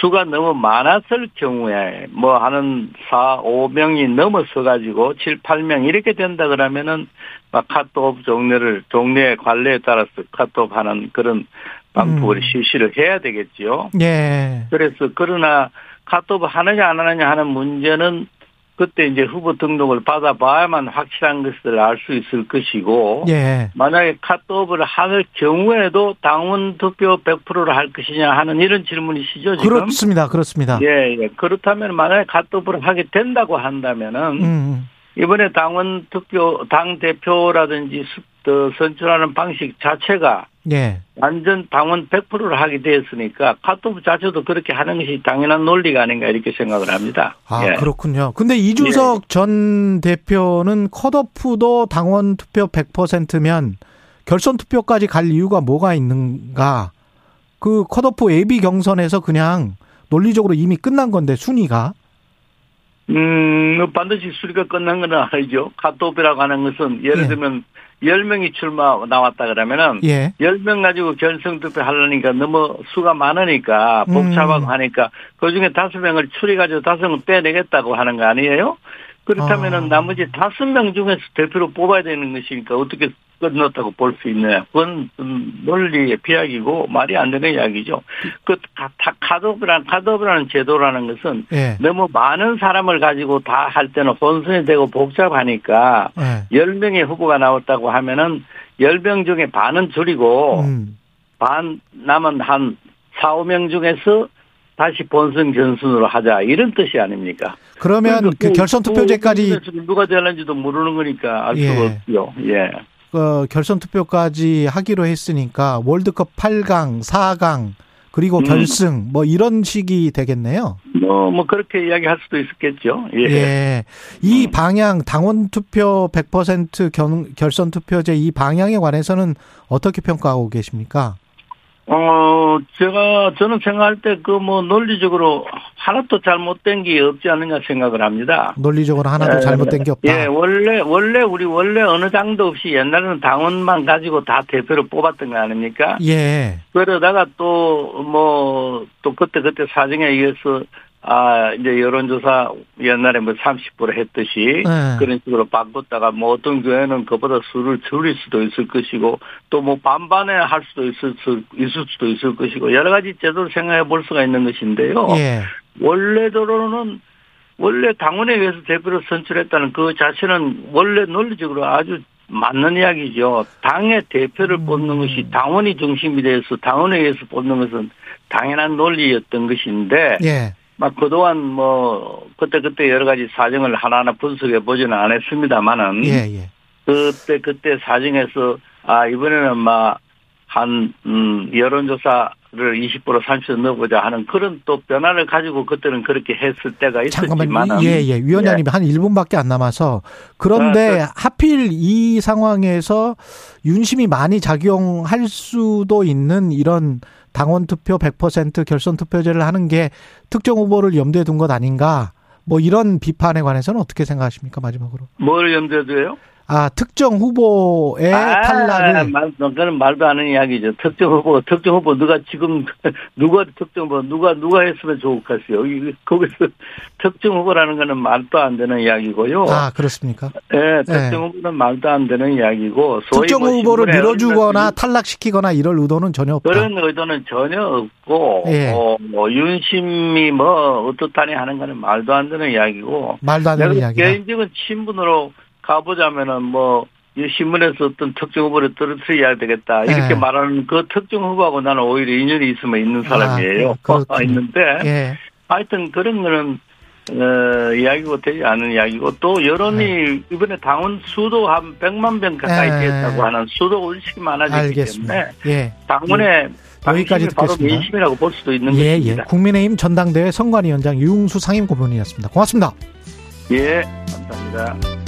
수가 너무 많았을 경우에 뭐 하는 4, 5명이 넘어서 가지고 7, 8명 이렇게 된다 그러면은 막 카톡 종류를 종류의 관례에 따라서 카톡 하는 그런 방법을 음. 실시를 해야 되겠지요. 예. 그래서 그러나 카톡을 하느냐 안 하느냐 하는 문제는 그때 이제 후보 등록을 받아봐야만 확실한 것을 알 수 있을 것이고 예. 만약에 카톡을 할 경우에도 당원 투표 100%를 할 것이냐 하는 이런 질문이시죠 지금? 그렇습니다. 그렇습니다. 예, 예. 그렇다면 만약에 카톡을 하게 된다고 한다면은 음. 이번에 당원 투표 당 대표라든지 수- 그 선출하는 방식 자체가 예. 완전 당원 100%를 하게 되었으니까 카톡 자체도 그렇게 하는 것이 당연한 논리가 아닌가 이렇게 생각을 합니다. 아, 예. 그렇군요. 근데 이주석 전 대표는 컷오프도 당원 투표 100%면 결선 투표까지 갈 이유가 뭐가 있는가? 그 컷오프 예비 경선에서 그냥 논리적으로 이미 끝난 건데 순위가 음, 반드시 수리가 끝난 건 아니죠. 카톡이라고 하는 것은 예를 예. 들면 10명이 출마 나왔다 그러면은 예. 10명 가지고 결성 투표 하려니까 너무 수가 많으니까 복잡하고 음. 하니까 그 중에 5명을 추려가지고 5명 빼내겠다고 하는 거 아니에요? 그렇다면은 아. 나머지 5명 중에서 대표로 뽑아야 되는 것이니까 어떻게 끝났다고 볼 수 있느냐. 그건 좀 논리의 비약이고 말이 안 되는 이야기죠. 그 카- 카- 카드오프라는, 카드오프라는 제도라는 것은 예. 너무 많은 사람을 가지고 다 할 때는 혼선이 되고 복잡하니까 예. 10명의 후보가 나왔다고 하면은 10명 중에 반은 줄이고 음. 반 남은 한 4, 5명 중에서 다시 본선 견순으로 하자 이런 뜻이 아닙니까? 그러면 그러니까 그 그- 결선 투표제까지 그 누가 되는지도 모르는 거니까 알 예. 수가 없죠. 예. 어, 결선 투표까지 하기로 했으니까 월드컵 8강, 4강 그리고 음. 결승 뭐 이런 식이 되겠네요. 뭐, 뭐 그렇게 이야기할 수도 있었겠죠. 예. 예. 이 음. 방향 당원 투표 100% 결, 결선 투표제 이 방향에 관해서는 어떻게 평가하고 계십니까? 어, 제가, 저는 생각할 때 그 뭐 논리적으로 하나도 잘못된 게 없지 않느냐 생각을 합니다. 논리적으로 하나도 예, 잘못된 게 없다. 예, 원래, 원래, 우리 원래 어느 장도 없이 옛날에는 당원만 가지고 다 대표를 뽑았던 거 아닙니까? 예. 그러다가 또, 뭐, 또 그때그때 사정에 의해서, 아, 이제 여론조사 옛날에 뭐 30% 했듯이 네. 그런 식으로 바꿨다가 뭐 어떤 교회는 그보다 수를 줄일 수도 있을 것이고 또 뭐 반반에 할 수도 있을, 수, 있을 수도 있을 것이고 여러 가지 제도를 생각해 볼 수가 있는 것인데요. 예. 원래대로는 원래 당원에 의해서 대표를 선출했다는 그 자체는 원래 논리적으로 아주 맞는 이야기죠. 당의 대표를 음. 뽑는 것이 당원이 중심이 돼서 당원에 의해서 뽑는 것은 당연한 논리였던 것인데 예. 막 그동안 뭐 그때 그때 여러 가지 사정을 하나하나 분석해 보지는 않았습니다만은 예, 예. 그때 그때 사정에서 아 이번에는 막한 음, 여론조사를 20% 30% 넣어보자 하는 그런 또 변화를 가지고 그때는 그렇게 했을 때가 있었지만은 잠깐만. 예, 예. 위원장님 한 1분밖에 안 남아서 그런데 아, 하필 이 상황에서 윤심이 많이 작용할 수도 있는 이런 당원 투표 100% 결선 투표제를 하는 게 특정 후보를 염두에 둔 것 아닌가? 뭐 이런 비판에 관해서는 어떻게 생각하십니까? 마지막으로. 뭘 염두에 둬요? 아, 특정 후보의 아, 탈락을 말, 그건 말도 안 하는 이야기죠. 특정 후보, 특정 후보 누가 지금 누가 특정 후보 누가 누가 했으면 좋겠어요. 이- 거기서 특정 후보라는 거는 말도 안 되는 이야기고요. 아, 그렇습니까? 예, 특정 후보는 말도 안 되는 이야기고 특정 뭐 후보를 밀어주거나 탈락시키거나 이럴 의도는 전혀 없다. 그런 의도는 전혀 없고 예. 어, 뭐 윤심이 뭐 어떻다니 하는 거는 말도 안 되는 이야기고 말도 안 되는 내가 이야기다. 개인적인 친분으로 가보자면은 뭐, 이 신문에서 어떤 특정 후보를 떨어뜨려야 되겠다. 이렇게 예. 말하는 그 특정 후보하고 나는 오히려 인연이 있으면 있는 사람이에요. 아, 그렇군요. 있는데, 예. 하여튼 그런 거는, 어, 이야기고 되지 않은 이야기고, 또 여론이 이번에 당원 수도 한 100만 명 가까이 예. 됐다고 하는 수도 의식이 많아졌기 알겠습니다. 때문에, 예. 당원의 여기까지 방심이 바로 듣겠습니다. 민심이라고 볼 수도 있는 예, 예. 것입니다. 국민의힘 전당대회 선관위원장 유웅수 상임고문이었습니다. 고맙습니다. 예, 감사합니다.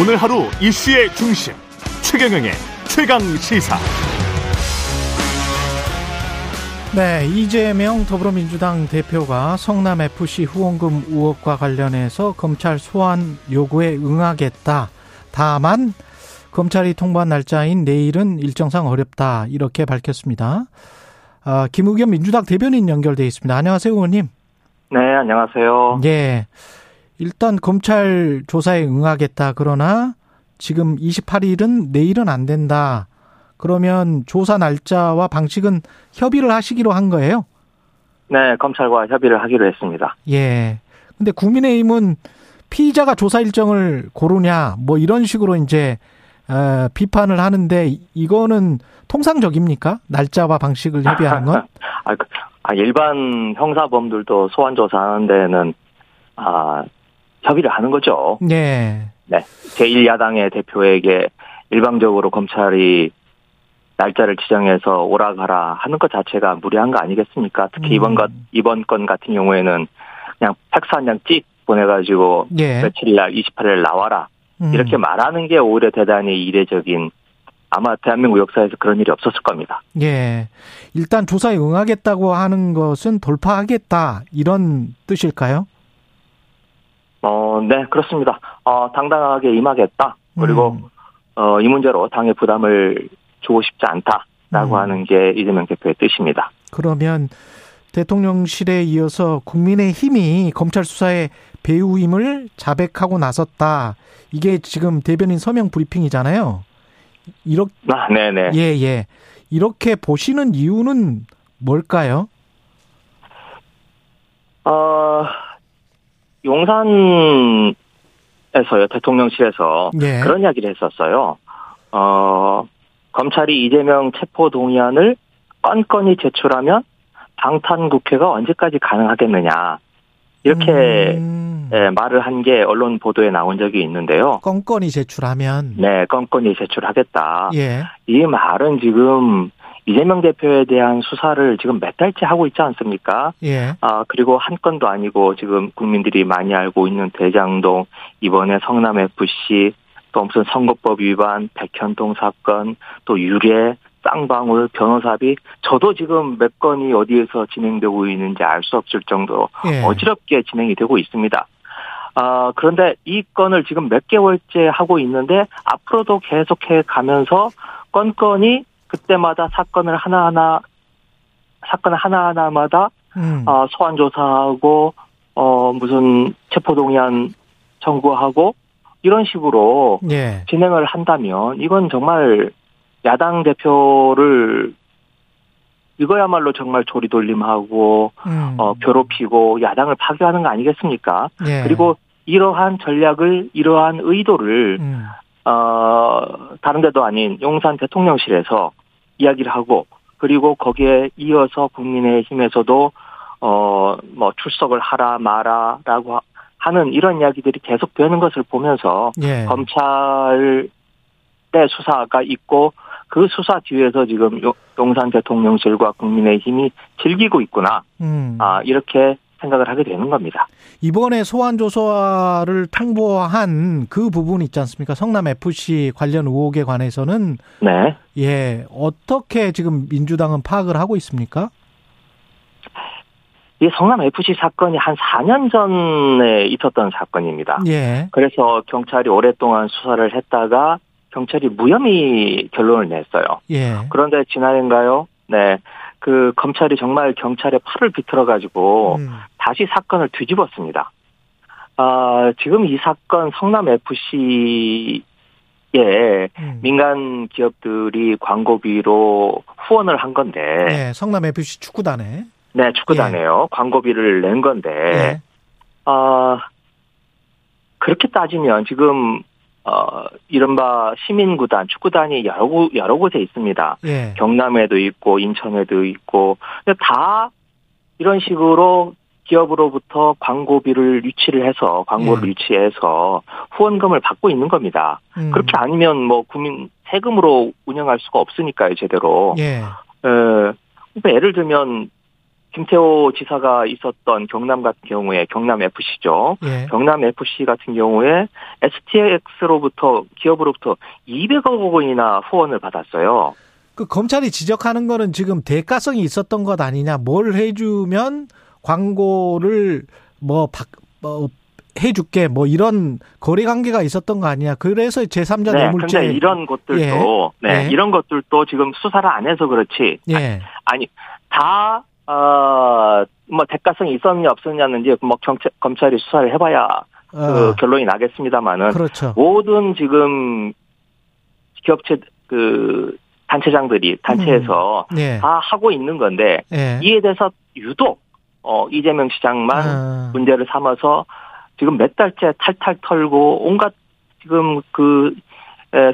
오늘 하루 이슈의 중심 최경영의 최강 시사. 네, 이재명 더불어민주당 대표가 성남 FC 후원금 의혹과 관련해서 검찰 소환 요구에 응하겠다. 다만 검찰이 통보한 날짜인 내일은 일정상 어렵다. 이렇게 밝혔습니다. 아, 김우겸 민주당 대변인 연결돼 있습니다. 안녕하세요, 의원님. 네, 안녕하세요. 예. 일단 검찰 조사에 응하겠다. 그러나 지금 28일은 내일은 안 된다. 그러면 조사 날짜와 방식은 협의를 하시기로 한 거예요? 네, 검찰과 협의를 하기로 했습니다. 예. 근데 국민의힘은 피의자가 조사 일정을 고르냐, 뭐 이런 식으로 이제, 어, 비판을 하는데, 이거는 통상적입니까? 날짜와 방식을 협의하는 건? 아, 그- 아, 일반 형사범들도 소환 조사 하는 데는, 아, 협의를 하는 거죠. 예. 네. 제1야당의 대표에게 일방적으로 검찰이 날짜를 지정해서 오라가라 하는 것 자체가 무리한 거 아니겠습니까? 특히 음. 이번 것, 이번 건 같은 경우에는 그냥 팩스 한 장 찍 보내가지고 예. 며칠 날 28일 나와라. 음. 이렇게 말하는 게 오히려 대단히 이례적인 아마 대한민국 역사에서 그런 일이 없었을 겁니다. 예. 일단 조사에 응하겠다고 하는 것은 돌파하겠다. 이런 뜻일까요? 어, 네, 그렇습니다. 어, 당당하게 임하겠다. 그리고, 음. 어, 이 문제로 당의 부담을 주고 싶지 않다라고 음. 하는 게 이재명 대표의 뜻입니다. 그러면 대통령실에 이어서 국민의 힘이 검찰 수사에 배우임을 자백하고 나섰다. 이게 지금 대변인 서명 브리핑이잖아요. 이렇게 아, 네네. 예, 예. 이렇게 보시는 이유는 뭘까요? 어, 용산에서요, 대통령실에서 예. 그런 이야기를 했었어요. 어, 검찰이 이재명 체포 동의안을 건건히 제출하면 방탄 국회가 언제까지 가능하겠느냐. 이렇게 음, 음. 예, 말을 한 게 언론 보도에 나온 적이 있는데요. 건건이 제출하면 네, 건건이 제출하겠다. 예. 이 말은 지금 이재명 대표에 대한 수사를 지금 몇 달째 하고 있지 않습니까? 예. 아, 그리고 한 건도 아니고 지금 국민들이 많이 알고 있는 대장동, 이번에 성남 FC, 또 무슨 선거법 위반, 백현동 사건, 또 유례, 쌍방울, 변호사비, 저도 지금 몇 건이 어디에서 진행되고 있는지 알 수 없을 정도로 예. 어지럽게 진행이 되고 있습니다. 아, 그런데 이 건을 지금 몇 개월째 하고 있는데 앞으로도 계속해 가면서 건건이 그때마다 사건을 하나하나 사건 하나하나마다 음. 아, 소환 조사하고 어 무슨 체포 동의안 청구하고 이런 식으로 예. 진행을 한다면 이건 정말 야당 대표를 이거야말로 정말 조리돌림하고 음. 어 괴롭히고 야당을 파괴하는 거 아니겠습니까? 예. 그리고 이러한 전략을 이러한 의도를 음. 어 다른 데도 아닌 용산 대통령실에서 이야기를 하고 그리고 거기에 이어서 국민의힘에서도 어 뭐 출석을 하라 마라라고 하는 이런 이야기들이 계속 되는 것을 보면서 예. 검찰의 수사가 있고 그 수사 뒤에서 지금 용- 용산 대통령실과 국민의힘이 즐기고 있구나 음. 아 이렇게 생각을 하게 되는 겁니다. 이번에 소환 조사를 통보한 그 부분 있지 않습니까? 성남 FC 관련 의혹에 관해서는 네. 예 어떻게 지금 민주당은 파악을 하고 있습니까? 이 성남 FC 사건이 한 4년 전에 있었던 사건입니다. 예. 그래서 경찰이 오랫동안 수사를 했다가 경찰이 무혐의 결론을 냈어요. 예. 그런데 지난해인가요? 네. 그 검찰이 정말 경찰의 팔을 비틀어 가지고 음. 다시 사건을 뒤집었습니다. 아, 지금 이 사건 성남 FC에 음. 민간 기업들이 광고비로 후원을 한 건데, 예. 성남 FC 축구단에 네, 축구단에요. 광고비를 낸 건데, 예. 아, 그렇게 따지면 지금, 어, 이른바 시민구단, 축구단이 여러, 곳- 여러 곳에 있습니다. 예. 경남에도 있고, 인천에도 있고, 다 이런 식으로 기업으로부터 광고비를 유치를 해서, 광고를 예. 유치해서 후원금을 받고 있는 겁니다. 음. 그렇게 아니면 뭐 국민 세금으로 운영할 수가 없으니까요, 제대로. 예. 에, 그러니까 예를 들면 김태호 지사가 있었던 경남 같은 경우에 경남 FC죠. 예. 경남 FC 같은 경우에 STX로부터 기업으로부터 200억 원이나 후원을 받았어요. 그 검찰이 지적하는 거는 지금 대가성이 있었던 것 아니냐. 뭘 해주면 광고를 뭐, 박, 뭐 해줄게 뭐 이런 거래 관계가 있었던 거 아니냐. 그래서 제3자 네, 뇌물죄. 근데 이런 것들도 네, 예. 이런 것들도 지금 수사를 안 해서 그렇지. 예. 아니 다 어, 뭐 대가성이 있었냐 없었냐는지 뭐 경찰 검찰이 수사를 해봐야 그 어, 결론이 나겠습니다만은 그렇죠. 모든 지금 기업체 그 단체장들이 단체에서 예. 다 하고 있는 건데 예. 이에 대해서 유독 어 이재명 시장만 아, 문제를 삼아서 지금 몇 달째 탈탈 털고 온갖 지금 그 에,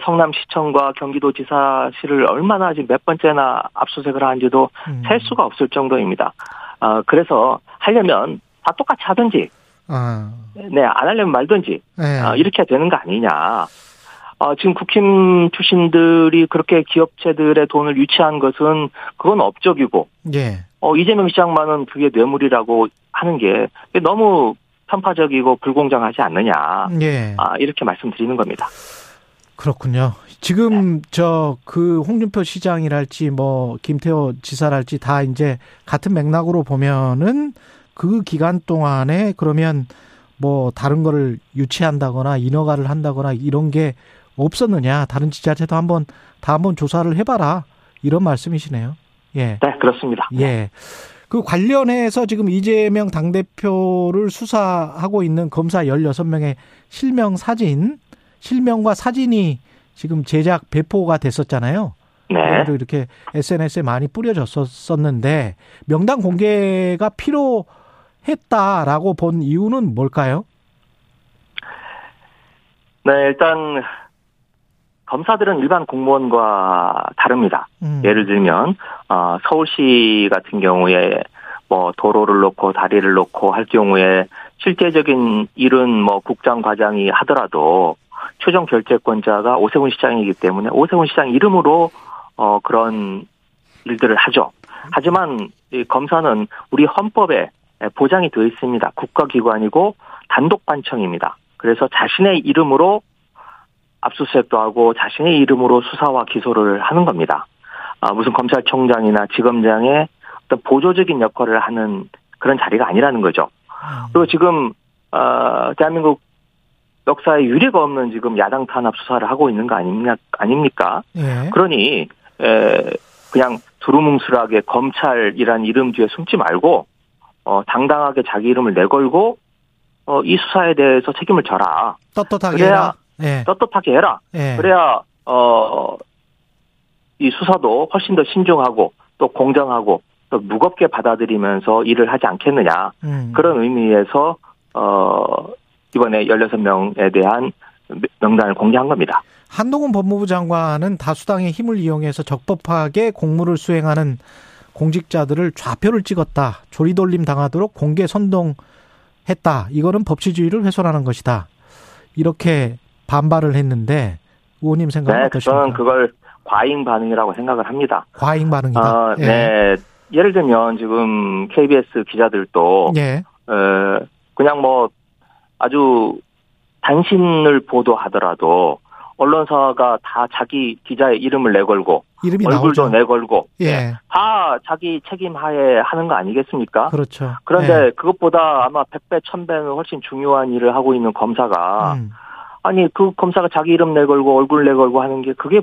성남시청과 경기도지사실을 얼마나 지금 몇 번째나 압수수색을 하는지도 음. 셀 수가 없을 정도입니다. 아 그래서 하려면 다 똑같이 하든지 아, 네 안 하려면 말든지 예. 아, 이렇게 되는 거 아니냐. 아, 지금 국힘 출신들이 그렇게 기업체들의 돈을 유치한 것은 그건 업적이고, 예. 어, 이재명 시장만은 그게 뇌물이라고 하는 게 너무 편파적이고 불공정하지 않느냐. 예. 아, 이렇게 말씀드리는 겁니다. 그렇군요. 지금 저그 홍준표 시장이랄지 뭐 김태호 지사랄지 다 이제 같은 맥락으로 보면은 그 기간 동안에 그러면 뭐 다른 거를 유치한다거나 인허가를 한다거나 이런 게 없었느냐 다른 지자체도 한번 다 한번 조사를 해봐라 이런 말씀이시네요. 예. 네, 그렇습니다. 예. 그 관련해서 지금 이재명 당대표를 수사하고 있는 검사 16명의 실명 사진, 실명과 사진이 지금 제작 배포가 됐었잖아요. 네. 이렇게 SNS에 많이 뿌려졌었는데 명단 공개가 필요했다라고 본 이유는 뭘까요? 네, 일단, 검사들은 일반 공무원과 다릅니다. 음. 예를 들면 어, 서울시 같은 경우에 뭐 도로를 놓고 다리를 놓고 할 경우에 실제적인 일은 뭐 국장 과장이 하더라도 최종 결재권자가 오세훈 시장이기 때문에 오세훈 시장 이름으로 어 그런 일들을 하죠. 하지만 이 검사는 우리 헌법에 보장이 되어 있습니다. 국가기관이고 단독 반청입니다. 그래서 자신의 이름으로 압수수색도 하고 자신의 이름으로 수사와 기소를 하는 겁니다. 아, 무슨 검찰총장이나 지검장의 어떤 보조적인 역할을 하는 그런 자리가 아니라는 거죠. 그리고 지금 어, 대한민국 역사에 유례가 없는 지금 야당 탄압 수사를 하고 있는 거 아닙니까? 아닙니까? 예. 그러니 에, 그냥 두루뭉술하게 검찰이란 이름 뒤에 숨지 말고 어, 당당하게 자기 이름을 내걸고 어, 이 수사에 대해서 책임을 져라. 떳떳하게 그래야 해라. 예. 떳떳하게 해라. 예. 그래야 어, 이 수사도 훨씬 더 신중하고 또 공정하고 또 무겁게 받아들이면서 일을 하지 않겠느냐. 음. 그런 의미에서 어, 이번에 16명에 대한 명단을 공개한 겁니다. 한동훈 법무부 장관은 다수당의 힘을 이용해서 적법하게 공무를 수행하는 공직자들을 좌표를 찍었다. 조리돌림 당하도록 공개 선동했다. 이거는 법치주의를 훼손하는 것이다. 이렇게 반발을 했는데 의원님 생각은 네, 어떠십니까? 저는 그걸 과잉 반응이라고 생각을 합니다. 과잉 반응이다. 어, 예. 네. 예를 들면 지금 KBS 기자들도 예. 어, 그냥 뭐 아주 단신을 보도하더라도 언론사가 다 자기 기자의 이름을 내걸고 얼굴도 나오죠. 내걸고 예. 다 자기 책임하에 하는 거 아니겠습니까? 그렇죠. 그런데 예. 그것보다 아마 100배, 1000배는 훨씬 중요한 일을 하고 있는 검사가 음. 아니 그 검사가 자기 이름 내걸고 얼굴 내걸고 하는 게 그게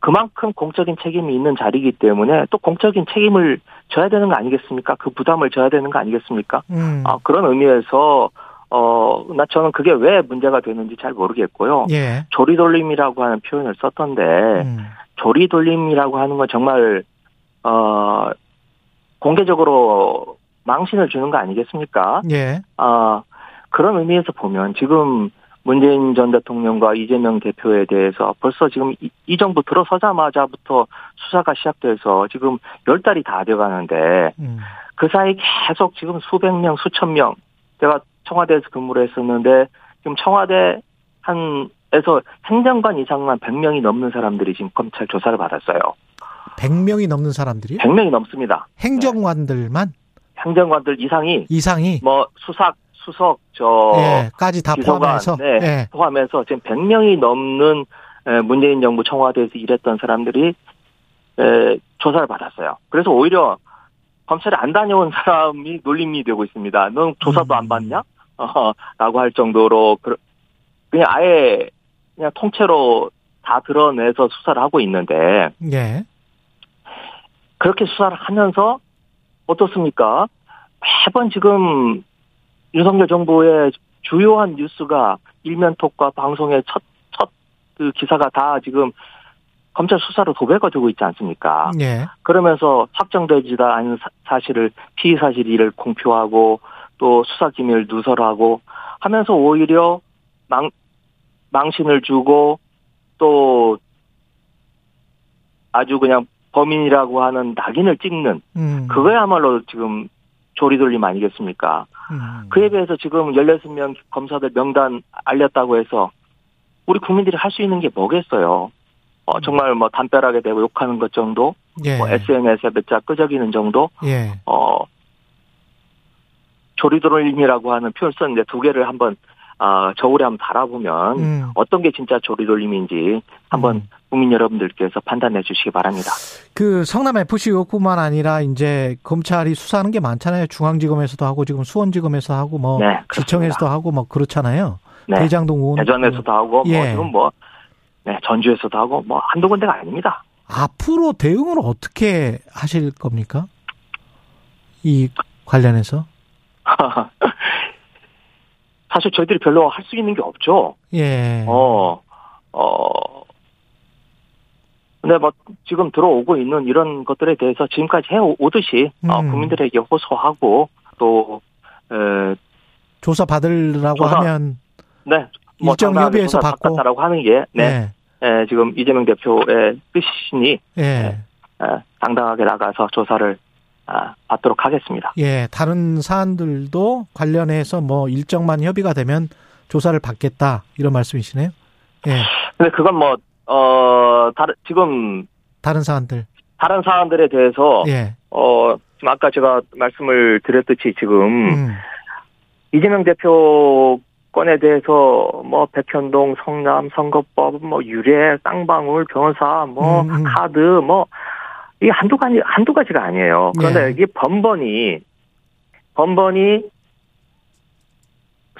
그만큼 공적인 책임이 있는 자리이기 때문에 또 공적인 책임을 져야 되는 거 아니겠습니까? 그 부담을 져야 되는 거 아니겠습니까? 음. 아, 그런 의미에서 어, 나 저는 그게 왜 문제가 되는지 잘 모르겠고요. 예. 조리 돌림이라고 하는 표현을 썼던데 음. 조리 돌림이라고 하는 건 정말 어 공개적으로 망신을 주는 거 아니겠습니까? 예. 아 그런 의미에서 보면 지금 문재인 전 대통령과 이재명 대표에 대해서 벌써 지금 이, 이 정부 들어서자마자부터 수사가 시작돼서 지금 열 달이 다 돼가는데 음. 그 사이 계속 지금 수백 명, 수천 명 제가 청와대에서 근무를 했었는데 지금 청와대 한에서 행정관 이상만 100명이 넘는 사람들이 지금 검찰 조사를 받았어요. 100명이 넘는 사람들이요? 100명이 넘습니다. 행정관들만 행정관들 이상이 이상이 뭐 수석, 수석, 저 예, 까지 다 비서관, 포함해서 네, 예. 포함해서 지금 100명이 넘는 에, 문재인 정부 청와대에서 일했던 사람들이 에, 조사를 받았어요. 그래서 오히려 검찰에 안 다녀온 사람이 놀림이 되고 있습니다. 넌 조사도 음. 안 받냐? 어, 라고 할 정도로 그- 그냥 아예 그냥 통째로 다 드러내서 수사를 하고 있는데 예. 그렇게 수사를 하면서 어떻습니까? 매번 지금 윤석열 정부의 주요한 뉴스가 일면톡과 방송의 첫, 첫, 그 기사가 다 지금 검찰 수사로 도배가 되고 있지 않습니까? 예. 그러면서 확정되지도 않은 사- 사실을, 피의 사실을 공표하고 또 수사 기밀 누설하고 하면서 오히려 망, 망신을 주고 또 아주 그냥 범인이라고 하는 낙인을 찍는 음. 그거야말로 지금 조리돌림 아니겠습니까? 음. 그에 비해서 지금 16명 검사들 명단 알렸다고 해서 우리 국민들이 할 수 있는 게 뭐겠어요? 어, 정말 뭐 담벼락에 대고 욕하는 것 정도, 예. 뭐 SNS에 몇 자 끄적이는 정도, 예. 어, 조리돌림이라고 하는 표현 썼는데 두 개를 한번, 아, 저울에 한번 달아보면 음. 어떤 게 진짜 조리돌림인지 한번 음. 국민 여러분들께서 판단해 주시기 바랍니다. 그 성남 FC 의혹뿐만 아니라 이제 검찰이 수사하는 게 많잖아요. 중앙지검에서도 하고 지금 수원지검에서 하고 뭐 네. 지청에서도 하고 뭐 그렇잖아요. 네. 대장동 의원 대전에서도 하고, 뭐 예. 지금 뭐, 네, 전주에서도 하고, 뭐 한두 군데가 아닙니다. 앞으로 대응을 어떻게 하실 겁니까? 이 관련해서 사실 저희들이 별로 할 수 있는 게 없죠. 예. 어, 어. 근데 뭐 지금 들어오고 있는 이런 것들에 대해서 지금까지 해오듯이 어, 음. 국민들에게 호소하고 또 에, 조사 받으라고 조사 하면 네. 뭐 일정 협의해서 조사 받고. 받겠다라고 하는 게 네. 에, 지금 이재명 대표의 뜻이니 예. 예. 에, 당당하게 나가서 조사를 아, 받도록 하겠습니다. 예, 다른 사안들도 관련해서 뭐 일정만 협의가 되면 조사를 받겠다 이런 말씀이시네요. 예. 근데 그건 뭐, 어, 다른, 지금 다른 사안들. 다른 사안들에 대해서, 예. 어, 지금 아까 제가 말씀을 드렸듯이 지금, 음. 이재명 대표 건에 대해서 뭐 백현동 성남 선거법 뭐 유례 쌍방울 변호사 뭐 음, 음. 카드 뭐 이게 한두 가지 한두 가지가 아니에요. 그런데 예. 이게 번번이 번번이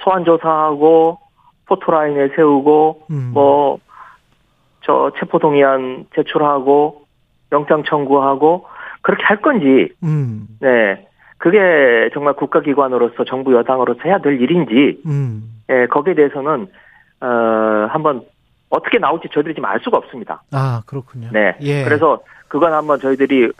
소환 조사하고 포토라인에 세우고 음. 뭐저 체포 동의안 제출하고 영장 청구하고 그렇게 할 건지 음. 네. 그게 정말 국가기관으로서 정부 여당으로서 해야 될 일인지, 음. 예, 거기에 대해서는, 어, 한번 어떻게 나올지 저희들이 지금 알 수가 없습니다. 아, 그렇군요. 네. 예. 그래서 그건 한번 저희들이, 에,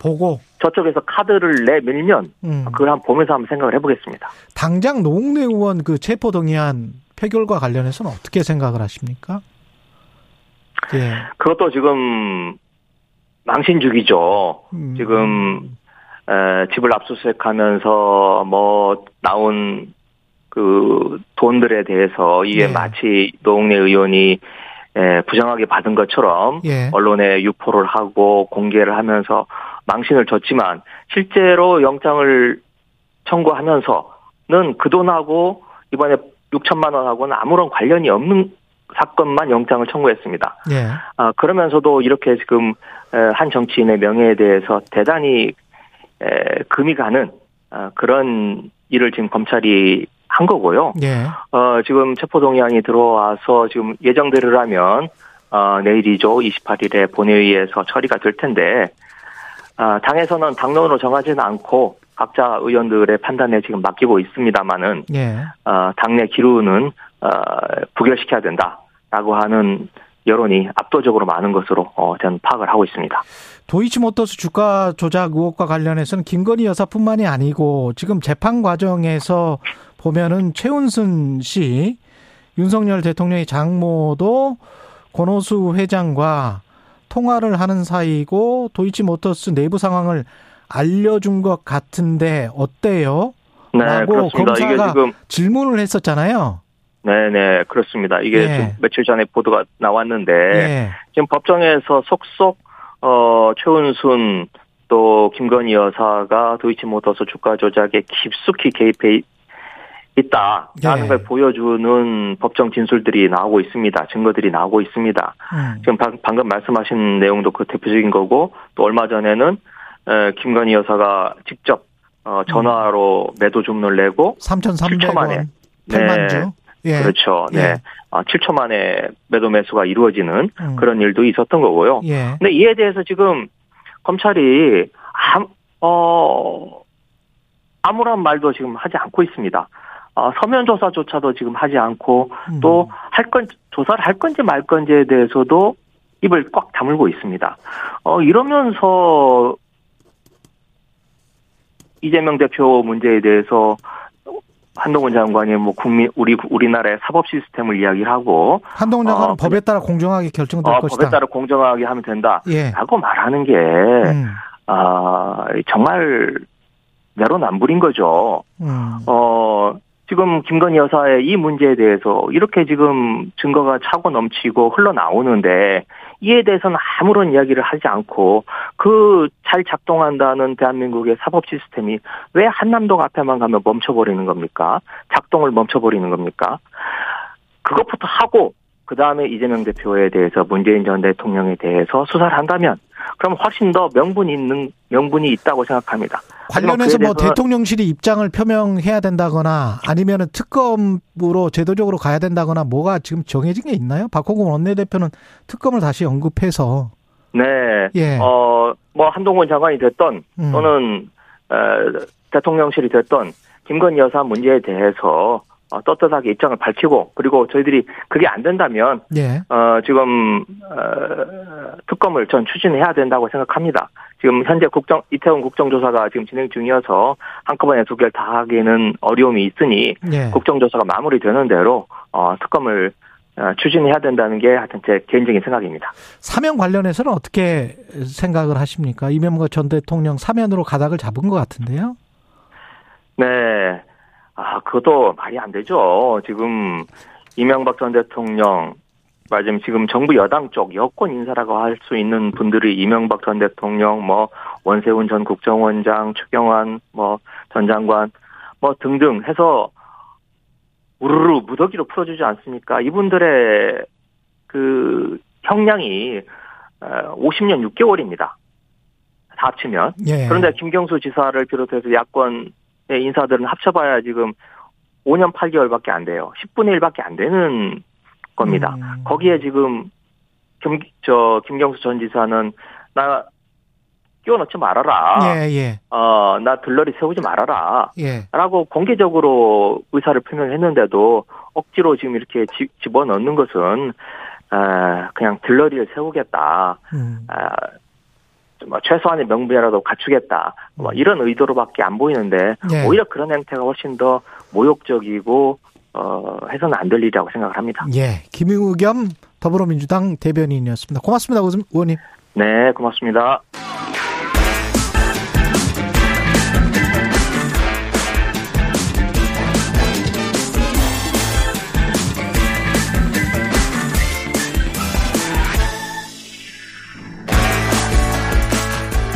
보고 저쪽에서 카드를 내 밀면, 음. 그걸 한번 보면서 한번 생각을 해보겠습니다. 당장 노웅래 의원 그 체포 동의안 표결과 관련해서는 어떻게 생각을 하십니까? 예. 그것도 지금 망신주기죠. 음. 지금 에, 집을 압수수색하면서 뭐 나온 그 돈들에 대해서 이게 네. 마치 노웅래 의원이 에, 부정하게 받은 것처럼 예. 언론에 유포를 하고 공개를 하면서 망신을 줬지만 실제로 영장을 청구하면서는 그 돈하고 이번에 6천만 원하고는 아무런 관련이 없는 사건만 영장을 청구했습니다. 예. 아, 그러면서도 이렇게 지금 에, 한 정치인의 명예에 대해서 대단히 에, 금이 가는 아, 그런 일을 지금 검찰이 한 거고요. 예. 어, 지금 체포동의안이 들어와서 지금 예정대로라면 어, 내일이죠. 28일에 본회의에서 처리가 될 텐데 아, 당에서는 당론으로 정하지는 않고 각자 의원들의 판단에 지금 맡기고 있습니다만은 예. 어, 당내 기류는 어, 부결시켜야 된다라고 하는 여론이 압도적으로 많은 것으로 어, 저는 파악을 하고 있습니다. 도이치모터스 주가 조작 의혹과 관련해서는 김건희 여사뿐만이 아니고 지금 재판 과정에서 보면은 최은순 씨, 윤석열 대통령의 장모도 권오수 회장과 통화를 하는 사이고 도이치모터스 내부 상황을 알려준 것 같은데 어때요? 네, 라고 그렇습니다. 이게 검사가 지금 질문을 했었잖아요. 네, 네, 그렇습니다. 이게 예. 좀 며칠 전에 보도가 나왔는데 예. 지금 법정에서 속속 어 최은순 또 김건희 여사가 도이치모터스 주가 조작에 깊숙이 개입해 있다라는 예. 걸 보여주는 법정 진술들이 나오고 있습니다. 증거들이 나오고 있습니다. 음. 지금 방- 방금 말씀하신 내용도 그 대표적인 거고 또 얼마 전에는 에, 김건희 여사가 직접 어, 전화로 매도 주문을 내고 7초 만에. 3,300원 8만 주. 예. 그렇죠. 네. 예. 아, 7초 만에 매도 매수가 이루어지는 음. 그런 일도 있었던 거고요. 예. 근데 이에 대해서 지금 검찰이 암, 어, 아무런 말도 지금 하지 않고 있습니다. 어, 서면 조사조차도 지금 하지 않고 음. 또할 건, 조사를 할 건지 말 건지에 대해서도 입을 꽉 다물고 있습니다. 어, 이러면서 이재명 대표 문제에 대해서 한동훈 장관이 뭐 국민 우리 우리나라의 사법 시스템을 이야기를 하고 한동훈 장관은 어, 법에 따라 공정하게 결정될 어, 것이다. 법에 따라 공정하게 하면 된다라고 예. 말하는 게 음. 아, 정말 내로남불인 거죠. 음. 어, 지금 김건희 여사의 이 문제에 대해서 이렇게 지금 증거가 차고 넘치고 흘러나오는데 이에 대해서는 아무런 이야기를 하지 않고 그 잘 작동한다는 대한민국의 사법 시스템이 왜 한남동 앞에만 가면 멈춰버리는 겁니까? 작동을 멈춰버리는 겁니까? 그것부터 하고 그 다음에 이재명 대표에 대해서 문재인 전 대통령에 대해서 수사를 한다면 그럼 훨씬 더 명분이 있는 명분이 있다고 생각합니다. 관련해서 뭐 대통령실이 입장을 표명해야 된다거나 아니면은 특검으로 제도적으로 가야 된다거나 뭐가 지금 정해진 게 있나요? 박홍근 원내대표는 특검을 다시 언급해서 네, 예. 어, 뭐 한동훈 장관이 됐던 음. 또는 어, 대통령실이 됐던 김건희 여사 문제에 대해서 어, 떳떳하게 입장을 밝히고 그리고 저희들이 그게 안 된다면 예. 어, 지금 어, 특검을 전 추진해야 된다고 생각합니다. 지금 현재 국정 이태원 국정조사가 지금 진행 중이어서 한꺼번에 두 개를 다 하기에는 어려움이 있으니 예. 국정조사가 마무리되는 대로 어, 특검을 어, 추진해야 된다는 게 하여튼 제 개인적인 생각입니다. 사면 관련해서는 어떻게 생각을 하십니까? 이명박 전 대통령 사면으로 가닥을 잡은 것 같은데요. 네. 아, 그것도 말이 안 되죠. 지금 이명박 전 대통령 맞으면 지금 정부 여당 쪽 여권 인사라고 할 수 있는 분들이 이명박 전 대통령, 뭐 원세훈 전 국정원장, 최경환 뭐 전 장관 뭐 등등 해서 우르르 무더기로 풀어주지 않습니까? 이분들의 그 형량이 50년 어, 6개월입니다. 다 합치면. 예. 그런데 김경수 지사를 비롯해서 야권의 인사들은 합쳐봐야 지금 5년 8개월밖에 안 돼요. 10분의 1밖에 안 되는 겁니다. 음. 거기에 지금 김, 저 김경수 전 지사는 나 끼워 넣지 말아라. 예, 예. 어, 나 들러리 세우지 말아라. 예. 라고 공개적으로 의사를 표명했는데도 억지로 지금 이렇게 지, 집어넣는 것은, 어, 그냥 들러리를 세우겠다. 음. 어, 뭐 최소한의 명분이라도 갖추겠다. 뭐 음. 이런 의도로밖에 안 보이는데 예. 오히려 그런 행태가 훨씬 더 모욕적이고 어, 해서는 안 될 일이라고 생각을 합니다. 예. 김의겸 더불어민주당 대변인이었습니다. 고맙습니다, 의원님. 네, 고맙습니다.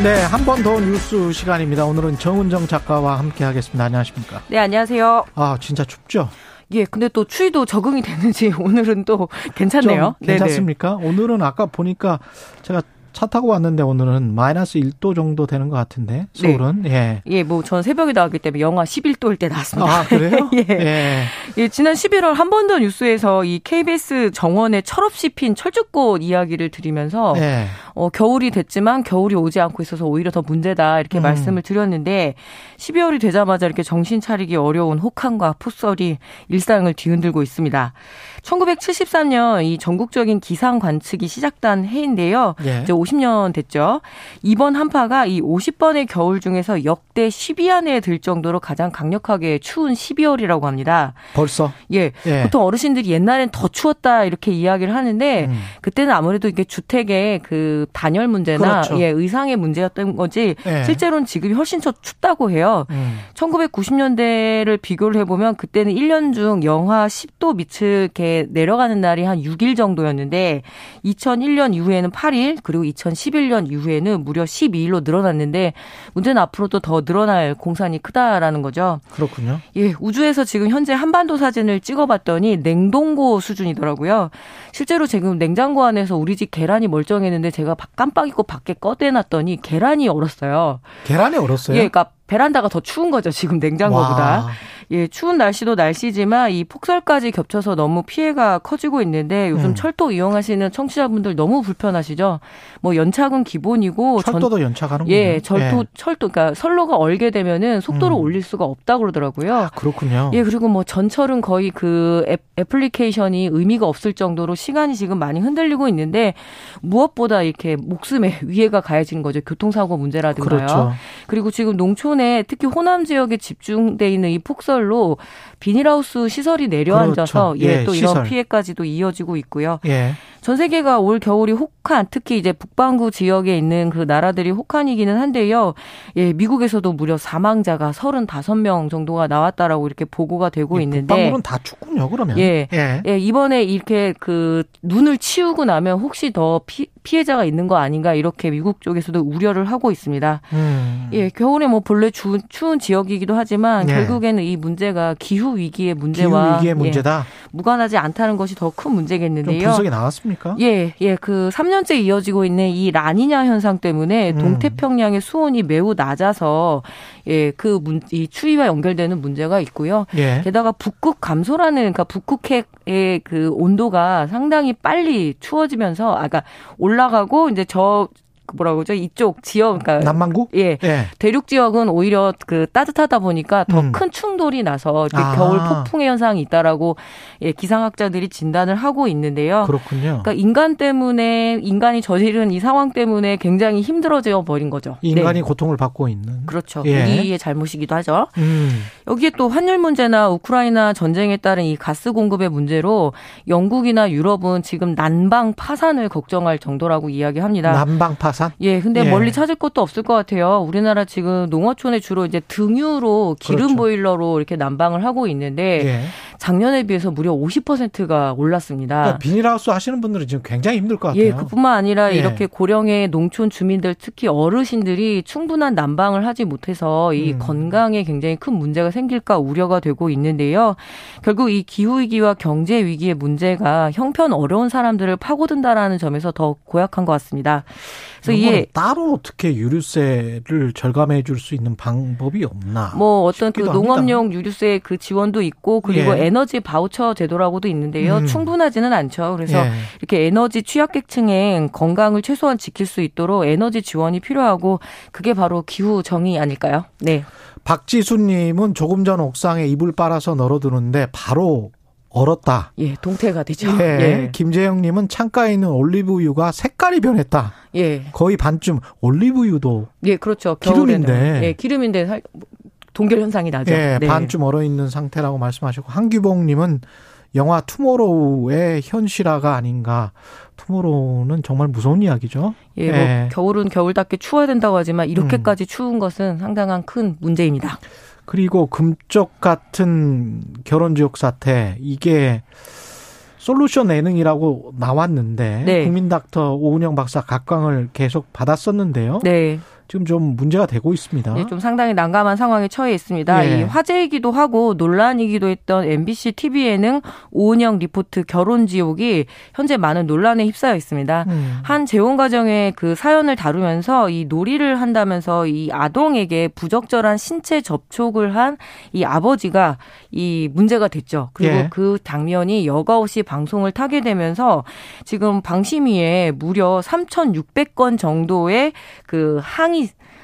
네, 한 번 더 뉴스 시간입니다. 오늘은 정은정 작가와 함께 하겠습니다. 안녕하십니까? 네, 안녕하세요. 아, 진짜 춥죠? 예, 근데 또 추위도 적응이 되는지 오늘은 또 괜찮네요. 괜찮습니까? 네네. 오늘은 아까 보니까 제가 차 타고 왔는데 오늘은 마이너스 1도 정도 되는 것 같은데 네. 서울은 네. 예. 예, 뭐 전 새벽에 나왔기 때문에 영하 11도일 때 나왔습니다. 아, 그래요? 예. 예. 예. 지난 11월 한 번 더 뉴스에서 이 KBS 정원에 철없이 핀 철쭉꽃 이야기를 드리면서 예. 어, 겨울이 됐지만 겨울이 오지 않고 있어서 오히려 더 문제다 이렇게 음. 말씀을 드렸는데 12월이 되자마자 이렇게 정신 차리기 어려운 혹한과 폭설이 일상을 뒤흔들고 있습니다. 1973년 이 전국적인 기상 관측이 시작된 해인데요. 예. 이제 50년 됐죠. 이번 한파가 이 50번의 겨울 중에서 역대 10위 안에 들 정도로 가장 강력하게 추운 12월이라고 합니다. 벌써? 예. 예. 보통 어르신들이 옛날엔 더 추웠다 이렇게 이야기를 하는데 음. 그때는 아무래도 이게 주택의 그 단열 문제나 그렇죠. 예, 의상의 문제였던 거지 예. 실제로는 지금이 훨씬 더 춥다고 해요. 음. 1990년대를 비교를 해보면 그때는 1년 중 영하 10도 밑을 이렇게 내려가는 날이 한 6일 정도였는데 2001년 이후에는 8일 그리고 2011년 이후에는 무려 12일로 늘어났는데 문제는 앞으로도 더 늘어날 공산이 크다라는 거죠. 그렇군요. 예, 우주에서 지금 현재 한반도 사진을 찍어봤더니 냉동고 수준이더라고요. 실제로 지금 냉장고 안에서 우리 집 계란이 멀쩡했는데 제가 깜빡 잊고 밖에 꺼대놨더니 계란이 얼었어요. 계란이 얼었어요? 예, 그러니까 베란다가 더 추운 거죠. 지금 냉장고보다. 와. 예, 추운 날씨도 날씨지만 이 폭설까지 겹쳐서 너무 피해가 커지고 있는데 요즘 음. 철도 이용하시는 청취자분들 너무 불편하시죠. 뭐 연착은 기본이고 철도도 연착하는 예, 절도 예. 철도 그러니까 선로가 얼게 되면은 속도를 음. 올릴 수가 없다 그러더라고요. 아, 그렇군요. 예, 그리고 뭐 전철은 거의 그 애, 애플리케이션이 의미가 없을 정도로 시간이 지금 많이 흔들리고 있는데 무엇보다 이렇게 목숨에 위해가 가해진 거죠. 교통사고 문제라든가요. 그렇죠. 그리고 지금 농촌에 특히 호남 지역에 집중돼 있는 이 폭설 시설로 비닐하우스 시설이 내려앉아서 그렇죠. 예, 예, 또 이런 시설. 피해까지도 이어지고 있고요. 예. 전 세계가 올 겨울이 혹한 특히 이제 북반구 지역에 있는 그 나라들이 혹한이기는 한데요. 예, 미국에서도 무려 사망자가 35명 정도가 나왔다라고 이렇게 보고가 되고 예, 있는데 북반구는 다 춥군요. 그러면. 예. 예. 예, 이번에 이렇게 그 눈을 치우고 나면 혹시 더 피, 피해자가 있는 거 아닌가 이렇게 미국 쪽에서도 우려를 하고 있습니다. 음. 예, 겨울에 뭐 본래 추운, 추운 지역이기도 하지만 예. 결국에는 이 문제가 기후 위기의 문제와 기후 위기의 문제다. 예, 무관하지 않다는 것이 더 큰 문제겠는데요. 분석이 나왔습니까? 예, 예, 그 3년째 이어지고 있는 이 라니냐 현상 때문에 음. 동태평양의 수온이 매우 낮아서 예, 그 문, 이 추위와 연결되는 문제가 있고요. 예. 게다가 북극 감소라는 그러니까 북극핵의 그 온도가 상당히 빨리 추워지면서 아까 그러니까 올라가고 이제 저 뭐라고 그러죠? 이쪽 지역 그러니까 남반구? 예. 예. 대륙 지역은 오히려 그 따뜻하다 보니까 더큰 음. 충돌이 나서 아. 겨울 폭풍의 현상이 있다라고 예, 기상학자들이 진단을 하고 있는데요. 그렇군요. 그러니까 인간 때문에 인간이 저지른 이 상황 때문에 굉장히 힘들어져 버린 거죠. 인간이 네. 고통을 받고 있는. 그렇죠. 예. 우리의 잘못이기도 하죠. 음. 여기에 또 환율 문제나 우크라이나 전쟁에 따른 이 가스 공급의 문제로 영국이나 유럽은 지금 난방 파산을 걱정할 정도라고 이야기합니다. 난방 파산? 예, 근데 예. 멀리 찾을 것도 없을 것 같아요. 우리나라 지금 농어촌에 주로 이제 등유로 기름 그렇죠. 보일러로 이렇게 난방을 하고 있는데 예. 작년에 비해서 무려 50%가 올랐습니다. 그러니까 비닐하우스 하시는 분들은 지금 굉장히 힘들 것 같아요. 예, 그뿐만 아니라 예. 이렇게 고령의 농촌 주민들 특히 어르신들이 충분한 난방을 하지 못해서 이 음. 건강에 굉장히 큰 문제가 생길까 우려가 되고 있는데요. 결국 이 기후 위기와 경제 위기의 문제가 형편 어려운 사람들을 파고든다라는 점에서 더 고약한 것 같습니다. 그래서 이게 따로 어떻게 유류세를 절감해 줄 수 있는 방법이 없나? 뭐 어떤 그 농업용 합니다. 유류세 그 지원도 있고 그리고 예. 에너지 바우처 제도라고도 있는데요. 음. 충분하지는 않죠. 그래서 예. 이렇게 에너지 취약계층의 건강을 최소한 지킬 수 있도록 에너지 지원이 필요하고 그게 바로 기후 정의 아닐까요? 네. 박지수님은 조금 전 옥상에 이불 빨아서 널어두는데 바로 얼었다. 예, 동태가 되죠. 예. 예. 김재영 님은 창가에 있는 올리브유가 색깔이 변했다. 예. 거의 반쯤 올리브유도. 예, 그렇죠. 기름인데. 예, 기름인데 동결 현상이 나죠. 예, 네. 반쯤 얼어 있는 상태라고 말씀하셨고 한규봉 님은 영화 투모로우의 현실화가 아닌가. 투모로우는 정말 무서운 이야기죠. 예, 뭐 예. 겨울은 겨울답게 추워야 된다고 하지만 이렇게까지 음. 추운 것은 상당한 큰 문제입니다. 그리고 금쪽 같은 결혼 지옥 사태 이게 솔루션 예능이라고 나왔는데 네. 국민닥터 오은영 박사 각광을 계속 받았었는데요. 네. 지금 좀 문제가 되고 있습니다. 네, 좀 상당히 난감한 상황에 처해 있습니다. 예. 이 화제이기도 하고 논란이기도 했던 MBC TV 예능 오은영 리포트 결혼 지옥이 현재 많은 논란에 휩싸여 있습니다. 음. 한 재혼 가정의 그 사연을 다루면서 이 놀이를 한다면서 이 아동에게 부적절한 신체 접촉을 한 이 아버지가 이 문제가 됐죠. 그리고 예. 그 장면이 여과 없이 방송을 타게 되면서 지금 방심위에 무려 3,600건 정도의 그 항의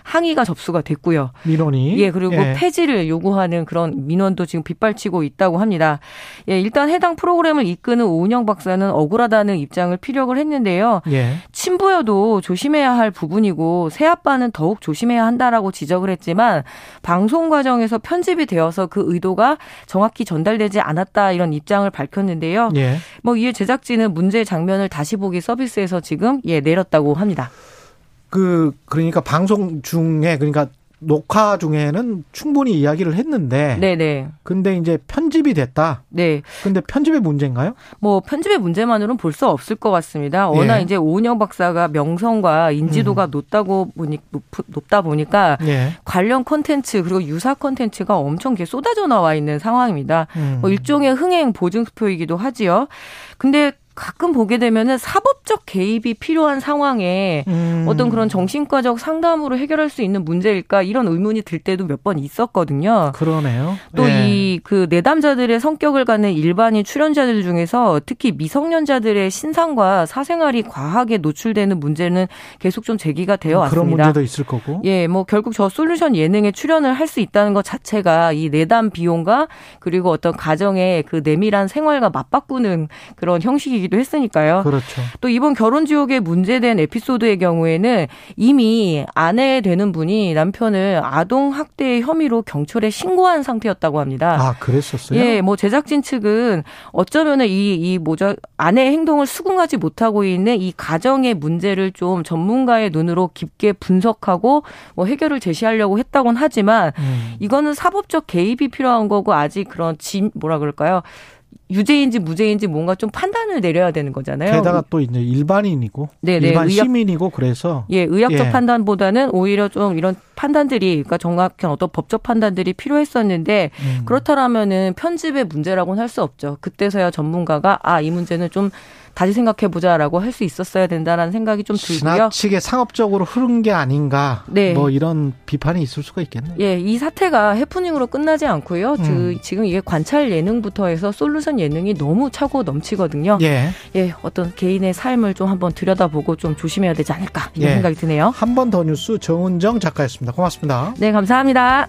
항의 항의가 접수가 됐고요. 민원이 예 그리고 예. 폐지를 요구하는 그런 민원도 지금 빗발치고 있다고 합니다. 예 일단 해당 프로그램을 이끄는 오은영 박사는 억울하다는 입장을 피력을 했는데요. 예. 친부여도 조심해야 할 부분이고 새 아빠는 더욱 조심해야 한다라고 지적을 했지만 방송 과정에서 편집이 되어서 그 의도가 정확히 전달되지 않았다 이런 입장을 밝혔는데요. 예. 뭐 이에 제작진은 문제 장면을 다시 보기 서비스에서 지금 예 내렸다고 합니다. 그 그러니까 방송 중에 그러니까 녹화 중에는 충분히 이야기를 했는데 네네. 근데 이제 편집이 됐다. 네. 근데 편집의 문제인가요? 뭐 편집의 문제만으로는 볼 수 없을 것 같습니다. 워낙 예. 이제 오은영 박사가 명성과 인지도가 음. 높다고 보니 높, 높다 보니까 예. 관련 콘텐츠 그리고 유사 콘텐츠가 엄청 쏟아져 나와 있는 상황입니다. 음. 뭐 일종의 흥행 보증수표이기도 하지요. 근데 가끔 보게 되면은 사법적 개입이 필요한 상황에 음. 어떤 그런 정신과적 상담으로 해결할 수 있는 문제일까 이런 의문이 들 때도 몇 번 있었거든요. 그러네요. 또 이그 네. 내담자들의 성격을 갖는 일반인 출연자들 중에서 특히 미성년자들의 신상과 사생활이 과하게 노출되는 문제는 계속 좀 제기가 되어 왔습니다. 그런 문제도 있을 거고. 예, 뭐 결국 저 솔루션 예능에 출연을 할 수 있다는 것 자체가 이 내담 비용과 그리고 어떤 가정의 그 내밀한 생활과 맞바꾸는 그런 형식이 이기도 했으니까요. 그렇죠. 또 이번 결혼 지옥에 문제된 에피소드의 경우에는 이미 아내 되는 분이 남편을 아동 학대 혐의로 경찰에 신고한 상태였다고 합니다. 아, 그랬었어요? 예, 뭐 제작진 측은 어쩌면은 이, 이 뭐죠, 아내의 행동을 수긍하지 못하고 있는 이 가정의 문제를 좀 전문가의 눈으로 깊게 분석하고 뭐 해결을 제시하려고 했다곤 하지만 음. 이거는 사법적 개입이 필요한 거고 아직 그런 진, 뭐라 그럴까요? 유죄인지 무죄인지 뭔가 좀 판단을 내려야 되는 거잖아요. 게다가 또 이제 일반인이고 네네, 네. 일반 의학, 시민이고 그래서 예 의학적 예. 판단보다는 오히려 좀 이런 판단들이 그러니까 정확한 어떤 법적 판단들이 필요했었는데 음. 그렇다라면은 편집의 문제라고는 할 수 없죠. 그때서야 전문가가 아 이 문제는 좀 다시 생각해 보자라고 할 수 있었어야 된다라는 생각이 좀 들고요. 지나치게 상업적으로 흐른 게 아닌가. 네. 뭐 이런 비판이 있을 수가 있겠네요. 예, 이 사태가 해프닝으로 끝나지 않고요. 음. 지금 이게 관찰 예능부터 해서 솔루션 예능이 너무 차고 넘치거든요. 예. 예, 어떤 개인의 삶을 좀 한번 들여다보고 좀 조심해야 되지 않을까 이런 예. 생각이 드네요. 한 번 더 뉴스 정은정 작가였습니다. 고맙습니다. 네, 감사합니다.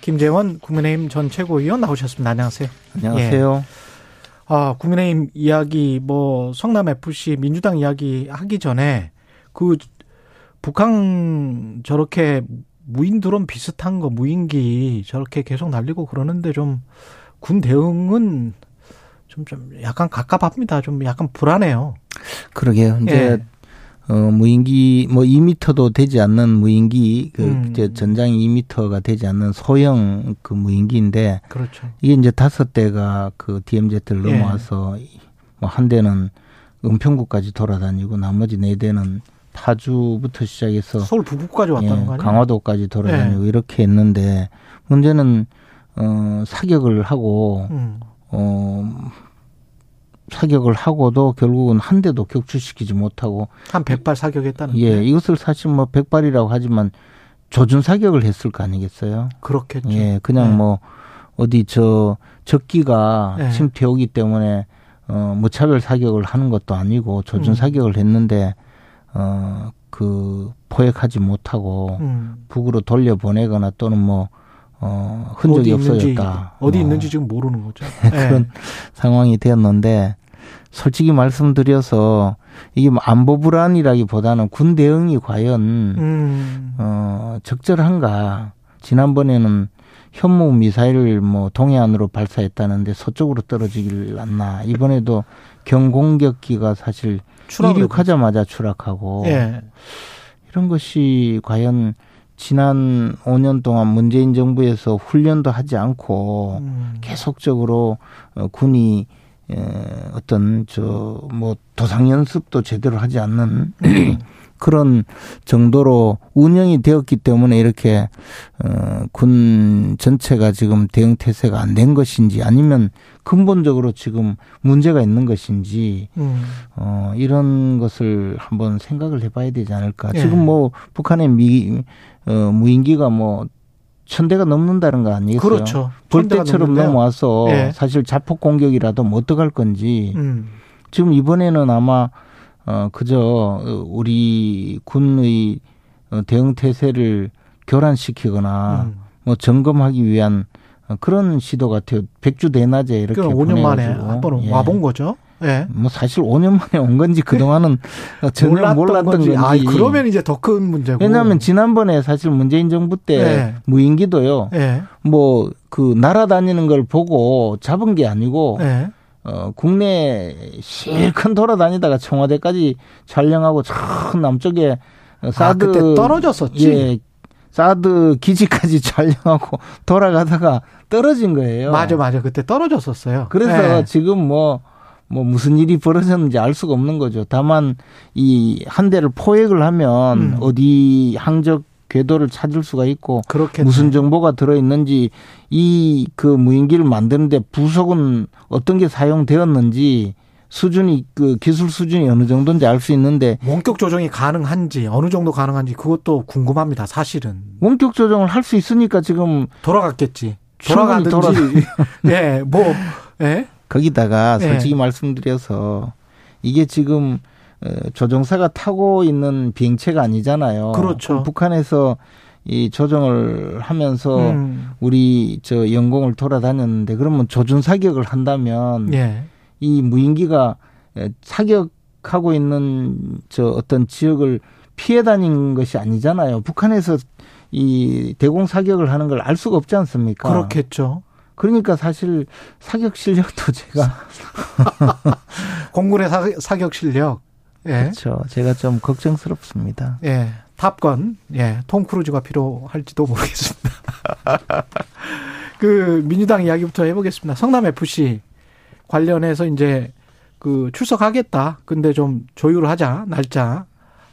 김재원 국민의힘 전 최고위원 나오셨습니다. 안녕하세요. 안녕하세요. 예. 아, 국민의힘 이야기 뭐 성남 FC 민주당 이야기 하기 전에 그 북한 저렇게 무인 드론 비슷한 거 무인기 저렇게 계속 날리고 그러는데 좀 군 대응은 좀, 좀 약간 갑갑합니다. 좀 약간 불안해요. 그러게요. 이제 예. 어, 무인기, 뭐 2미터도 되지 않는 무인기, 그, 음. 이제 전장이 2미터가 되지 않는 소형 그 무인기인데. 그렇죠. 이게 이제 다섯 대가 그 DMZ를 예. 넘어와서 뭐한 대는 은평구까지 돌아다니고 나머지 네 대는 파주부터 시작해서 서울 북부까지 왔다는 예, 거 아니에요? 강화도까지 돌아다니고 예. 이렇게 했는데 문제는 어 사격을 하고 음. 어 사격을 하고도 결국은 한 대도 격추시키지 못하고 한 100발 사격했다는 예, 이것을 사실 뭐 100발이라고 하지만 조준 사격을 했을 거 아니겠어요? 그렇겠죠. 예, 그냥 네. 뭐 어디 저 적기가 네. 침투해 오기 때문에 어 무차별 사격을 하는 것도 아니고 조준 음. 사격을 했는데 어그 포획하지 못하고 음. 북으로 돌려 보내거나 또는 뭐 어, 흔적이 어디 없어졌다. 있는지, 어디 뭐. 있는지 지금 모르는 거죠. 그런 네. 상황이 되었는데 솔직히 말씀드려서 이게 뭐 안보 불안이라기보다는 군 대응이 과연 음. 어 적절한가? 지난번에는 현무 미사일을 뭐 동해안으로 발사했다는데 서쪽으로 떨어지길 않나. 이번에도 경공격기가 사실 이륙하자마자 추락하고 예. 이런 것이 과연 지난 5년 동안 문재인 정부에서 훈련도 하지 않고 음. 계속적으로 어, 군이 어떤 저 뭐 도상 연습도 제대로 하지 않는 그런 정도로 운영이 되었기 때문에 이렇게 어군 전체가 지금 대응 태세가 안 된 것인지 아니면 근본적으로 지금 문제가 있는 것인지 음. 어 이런 것을 한번 생각을 해봐야 되지 않을까. 예. 지금 뭐 북한의 미 어, 무인기가 뭐 천대가 넘는다는 거 아니겠어요? 그렇죠. 벌떼처럼 넘어와서 네. 사실 자폭 공격이라도 뭐 어떡할 건지 음. 지금 이번에는 아마 어 그저 우리 군의 어, 대응 태세를 교란시키거나 음. 뭐 점검하기 위한 그런 시도 같아요. 백주 대낮에 이렇게 그러니까 5년 만에 한번 예. 와본 거죠. 예. 뭐 사실 5년 만에 온 건지 그동안은 전혀 몰랐던, 건지. 건지. 아, 그러면 이제 더 큰 문제고. 왜냐하면 지난번에 사실 문재인 정부 때 예. 무인기도요. 예. 뭐그 날아다니는 걸 보고 잡은 게 아니고 예. 어 국내 실컷 돌아다니다가 청와대까지 촬영하고 저 남쪽에 사드 아, 그때 떨어졌었지. 예. 사드 기지까지 촬영하고 돌아가다가 떨어진 거예요. 맞아, 맞아. 그때 떨어졌었어요. 그래서 예. 지금 뭐 뭐 무슨 일이 벌어졌는지 알 수가 없는 거죠. 다만 이 한 대를 포획을 하면 음. 어디 항적 궤도를 찾을 수가 있고 그렇겠네. 무슨 정보가 들어 있는지 이 그 무인기를 만드는데 부속은 어떤 게 사용되었는지 수준이 그 기술 수준이 어느 정도인지 알 수 있는데 원격 조정이 가능한지 어느 정도 가능한지 그것도 궁금합니다. 사실은 원격 조정을 할 수 있으니까 지금 돌아갔겠지. 돌아가든지 돌아... 예, 뭐 예. 거기다가 네. 솔직히 네. 말씀드려서 이게 지금 어, 조종사가 타고 있는 비행체가 아니잖아요. 그렇죠. 북한에서 이 조정을 하면서 음. 우리 저 영공을 돌아다녔는데 그러면 조준 사격을 한다면 예. 이 무인기가 사격하고 있는 저 어떤 지역을 피해 다닌 것이 아니잖아요. 북한에서 이 대공 사격을 하는 걸 알 수가 없지 않습니까? 그렇겠죠. 그러니까 사실 사격 실력도 제가 공군의 사, 사격 실력 예. 그렇죠. 제가 좀 걱정스럽습니다. 예. 탑건, 예. 톰 크루즈가 필요할지도 모르겠습니다. 그 민주당 이야기부터 해보겠습니다. 성남 FC 관련해서 이제 그 출석하겠다. 근데 좀 조율을 하자. 날짜,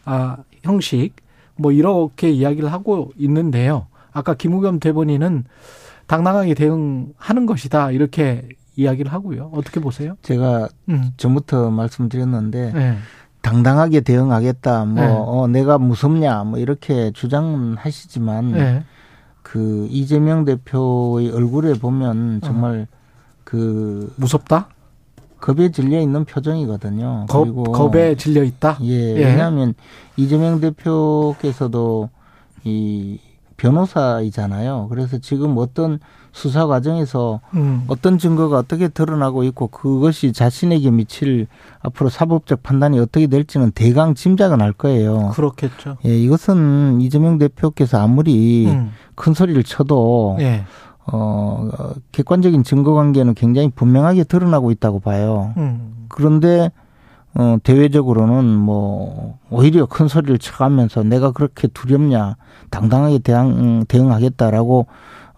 아, 형식. 뭐 이렇게 이야기를 하고 있는데요. 아까 김우겸 대본인은 당당하게 대응하는 것이다. 이렇게 이야기를 하고요. 어떻게 보세요? 제가 음. 전부터 말씀드렸는데 네. 당당하게 대응하겠다. 뭐 네. 어, 내가 무섭냐. 뭐 이렇게 주장은 하시지만 네. 그 이재명 대표의 얼굴에 보면 정말 어. 그 무섭다. 겁에 질려 있는 표정이거든요. 겁, 그리고 겁에 질려 있다. 예, 예. 왜냐하면 이재명 대표께서도 이 변호사이잖아요. 그래서 지금 어떤 수사 과정에서 음. 어떤 증거가 어떻게 드러나고 있고 그것이 자신에게 미칠 앞으로 사법적 판단이 어떻게 될지는 대강 짐작은 할 거예요. 그렇겠죠. 예, 이것은 이재명 대표께서 아무리 음. 큰 소리를 쳐도 예. 어, 객관적인 증거 관계는 굉장히 분명하게 드러나고 있다고 봐요. 음. 그런데 어, 대외적으로는 뭐, 오히려 큰 소리를 쳐가면서 내가 그렇게 두렵냐, 당당하게 대응, 대응하겠다라고,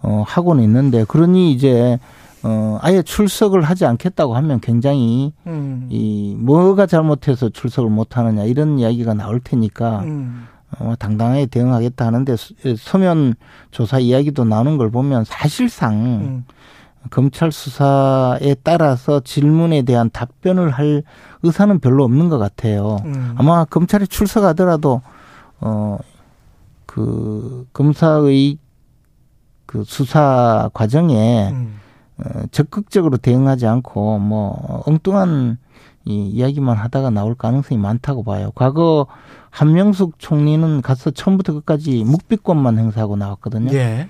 어, 하고는 있는데, 그러니 이제, 어, 아예 출석을 하지 않겠다고 하면 굉장히, 음. 이, 뭐가 잘못해서 출석을 못 하느냐, 이런 이야기가 나올 테니까, 음. 어, 당당하게 대응하겠다 하는데, 서면 조사 이야기도 나오는 걸 보면 사실상, 음. 검찰 수사에 따라서 질문에 대한 답변을 할 의사는 별로 없는 것 같아요. 음. 아마 검찰에 출석하더라도 어그 검사의 그 수사 과정에 음. 어, 적극적으로 대응하지 않고 뭐 엉뚱한 이 이야기만 하다가 나올 가능성이 많다고 봐요. 과거 한명숙 총리는 가서 처음부터 끝까지 묵비권만 행사하고 나왔거든요. 예.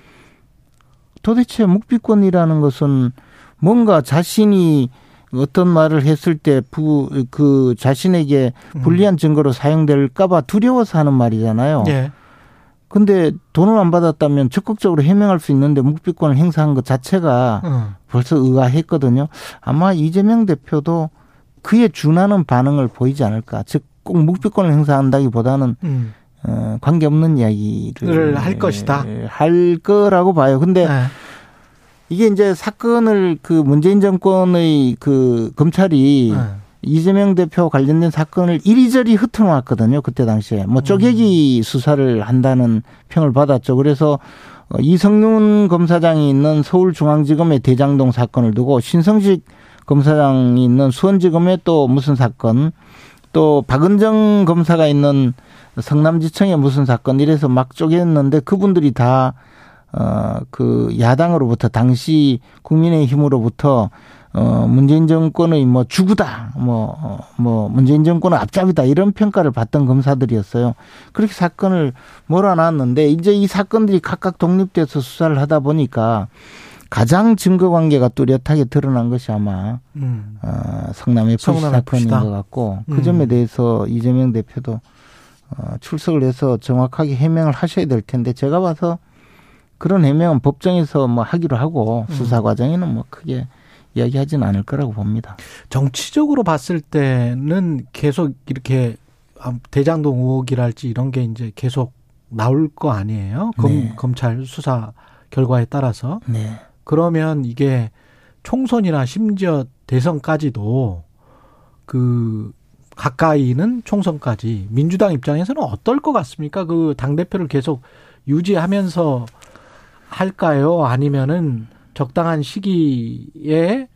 도대체 묵비권이라는 것은 뭔가 자신이 어떤 말을 했을 때그 자신에게 불리한 증거로 사용될까봐 두려워서 하는 말이잖아요. 예. 근데 돈을 안 받았다면 적극적으로 해명할 수 있는데 묵비권을 행사한 것 자체가 음. 벌써 의아했거든요. 아마 이재명 대표도 그에 준하는 반응을 보이지 않을까. 즉, 꼭 묵비권을 행사한다기보다는 음. 어, 관계없는 이야기를 할 것이다. 할 거라고 봐요. 근데 네. 이게 이제 사건을 그 문재인 정권의 그 검찰이 네. 이재명 대표 관련된 사건을 이리저리 흩어놓았거든요. 그때 당시에. 뭐 쪼개기 음. 수사를 한다는 평을 받았죠. 그래서 어, 이성윤 검사장이 있는 서울중앙지검의 대장동 사건을 두고 신성식 검사장이 있는 수원지검의 또 무슨 사건 또 박은정 검사가 있는 성남지청에 무슨 사건 이래서 막 쪼갰는데 그분들이 다 어, 그 야당으로부터 당시 국민의 힘으로부터 어, 문재인 정권의 뭐 주구다, 뭐, 어, 뭐, 문재인 정권의 앞잡이다, 이런 평가를 받던 검사들이었어요. 그렇게 사건을 몰아놨는데, 이제 이 사건들이 각각 독립돼서 수사를 하다 보니까 가장 증거 관계가 뚜렷하게 드러난 것이 아마, 음. 어, 성남 FC 사건인 것 같고, 그 점에 음. 대해서 이재명 대표도 어, 출석을 해서 정확하게 해명을 하셔야 될 텐데 제가 봐서 그런 해명은 법정에서 뭐 하기로 하고 음. 수사 과정에는 뭐 크게 이야기하지는 않을 거라고 봅니다. 정치적으로 봤을 때는 계속 이렇게 대장동 의혹이랄지 이런 게 이제 계속 나올 거 아니에요? 검, 네. 검찰 수사 결과에 따라서. 네. 그러면 이게 총선이나 심지어 대선까지도 그 가까이는 총선까지 민주당 입장에서는 어떨 것 같습니까? 그 당 대표를 계속 유지하면서 할까요? 아니면은 적당한 시기에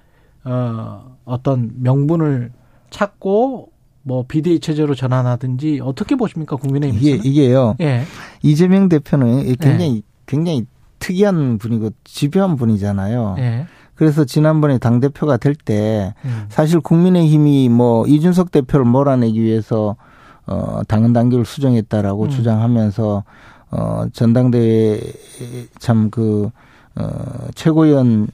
어 어떤 명분을 찾고 뭐 비대위 체제로 전환하든지 어떻게 보십니까 국민의힘 이게 이게요. 예. 이재명 대표는 굉장히 예. 굉장히 특이한 분이고 집요한 분이잖아요. 예. 그래서 지난번에 당 대표가 될때 음. 사실 국민의힘이 뭐 이준석 대표를 몰아내기 위해서 어 당헌 당규를 수정했다라고 음. 주장하면서 어 전당대회 참그 어 최고위원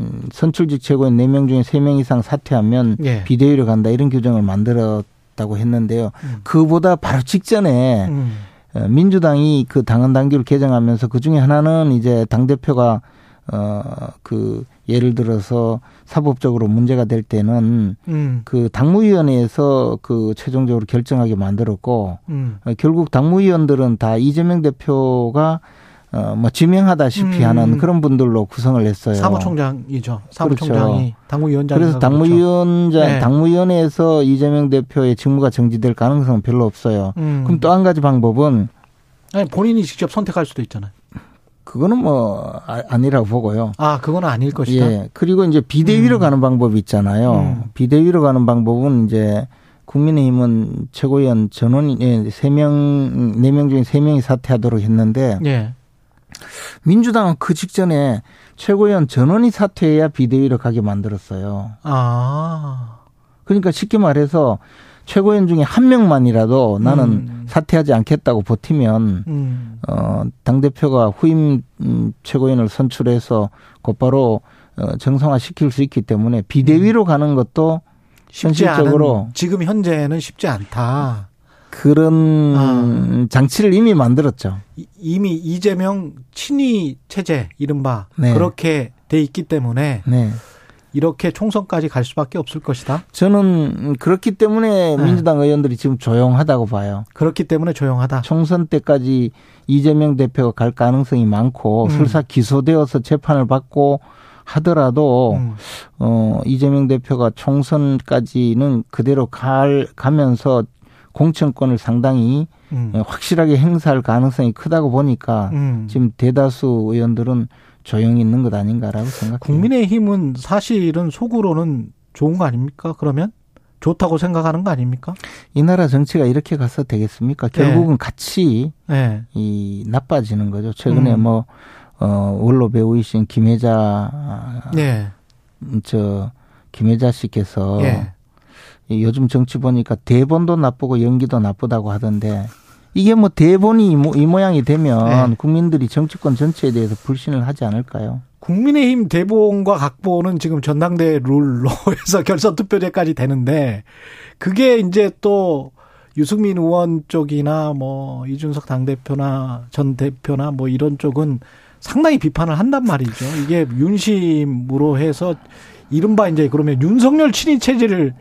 음, 선출직 최고위원 4명 중에 3명 이상 사퇴하면 예. 비대위로 간다 이런 규정을 만들었다고 했는데요. 음. 그보다 바로 직전에 음. 어, 민주당이 그 당헌 당규를 개정하면서 그 중에 하나는 이제 당 대표가 어그 예를 들어서 사법적으로 문제가 될 때는 음. 그 당무위원회에서 그 최종적으로 결정하게 만들었고 음. 어, 결국 당무위원들은 다 이재명 대표가 어뭐 지명하다시피 음. 하는 그런 분들로 구성을 했어요. 사무총장이죠. 사무총장이 그렇죠. 당무위원장. 그래서 당무위원장 그렇죠. 네. 당무위원회에서 이재명 대표의 직무가 정지될 가능성은 별로 없어요. 음. 그럼 또 한 가지 방법은 아니 본인이 직접 선택할 수도 있잖아요. 그거는 뭐 아, 니라고 보고요. 아, 그거는 아닐 것이다. 예. 그리고 이제 비대위로 음. 가는 방법이 있잖아요. 음. 비대위로 가는 방법은 이제 국민의힘은 최고위원 전원이 예, 세명 네명 중에 세명이 사퇴하도록 했는데 예. 민주당은 그 직전에 최고위원 전원이 사퇴해야 비대위로 가게 만들었어요. 아. 그러니까 쉽게 말해서 최고위원 중에 한 명만이라도 나는 음. 사퇴하지 않겠다고 버티면 음. 어 당 대표가 후임 음, 최고위원을 선출해서 곧바로 어 정상화 시킬 수 있기 때문에 비대위로 음. 가는 것도 현실적으로 지금 현재는 쉽지 않다. 그런 아. 장치를 이미 만들었죠. 이미 이재명 친위 체제 이른바 네. 그렇게 돼 있기 때문에 네. 이렇게 총선까지 갈 수밖에 없을 것이다. 저는 그렇기 때문에 네. 민주당 의원들이 지금 조용하다고 봐요. 그렇기 때문에 조용하다. 총선 때까지 이재명 대표가 갈 가능성이 많고 음. 설사 기소되어서 재판을 받고 하더라도 음. 어 이재명 대표가 총선까지는 그대로 갈 가면서 공천권을 상당히 음. 확실하게 행사할 가능성이 크다고 보니까 음. 지금 대다수 의원들은 조용히 있는 것 아닌가라고 생각해요. 국민의힘은 사실은 속으로는 좋은 거 아닙니까? 그러면 좋다고 생각하는 거 아닙니까? 이 나라 정치가 이렇게 가서 되겠습니까? 결국은 네. 같이 네. 이 나빠지는 거죠. 최근에 음. 뭐 어, 원로 배우이신 김혜자 네. 저 김혜자 씨께서 네. 요즘 정치 보니까 대본도 나쁘고 연기도 나쁘다고 하던데 이게 뭐 대본이 이, 모, 양이 되면 네. 국민들이 정치권 전체에 대해서 불신을 하지 않을까요? 국민의힘 대본과 각본은 지금 전당대 룰로 해서 결선 투표제까지 되는데 그게 이제 또 유승민 의원 쪽이나 뭐 이준석 당대표나 전 대표나 뭐 이런 쪽은 상당히 비판을 한단 말이죠. 이게 윤심으로 해서 이른바 이제 그러면 윤석열 친위 체제를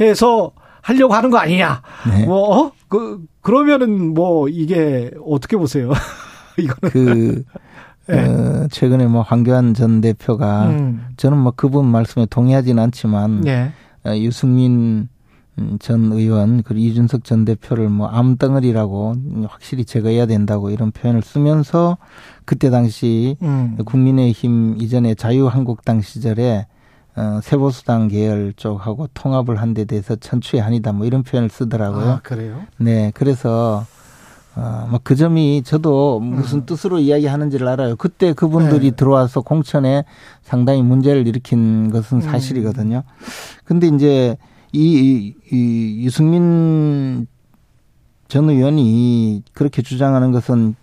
해서 하려고 하는 거 아니냐. 네. 뭐, 어? 그, 그러면은 뭐 이게 어떻게 보세요? 이거는. 그, 네. 어, 최근에 뭐 황교안 전 대표가 음. 저는 뭐 그분 말씀에 동의하지는 않지만 네. 어, 유승민 전 의원 그리고 이준석 전 대표를 뭐 암덩어리라고 확실히 제거해야 된다고 이런 표현을 쓰면서 그때 당시 음. 국민의힘 이전에 자유한국당 시절에 어, 세보수당 계열 쪽하고 통합을 한 데 대해서 천추의 한이다 뭐 이런 표현을 쓰더라고요. 아, 그래요? 네, 그래서 어, 뭐그 점이 저도 무슨 음. 뜻으로 이야기하는지를 알아요. 그때 그분들이 네. 들어와서 공천에 상당히 문제를 일으킨 것은 음. 사실이거든요. 근데 이제 이, 이 유승민 전 의원이 그렇게 주장하는 것은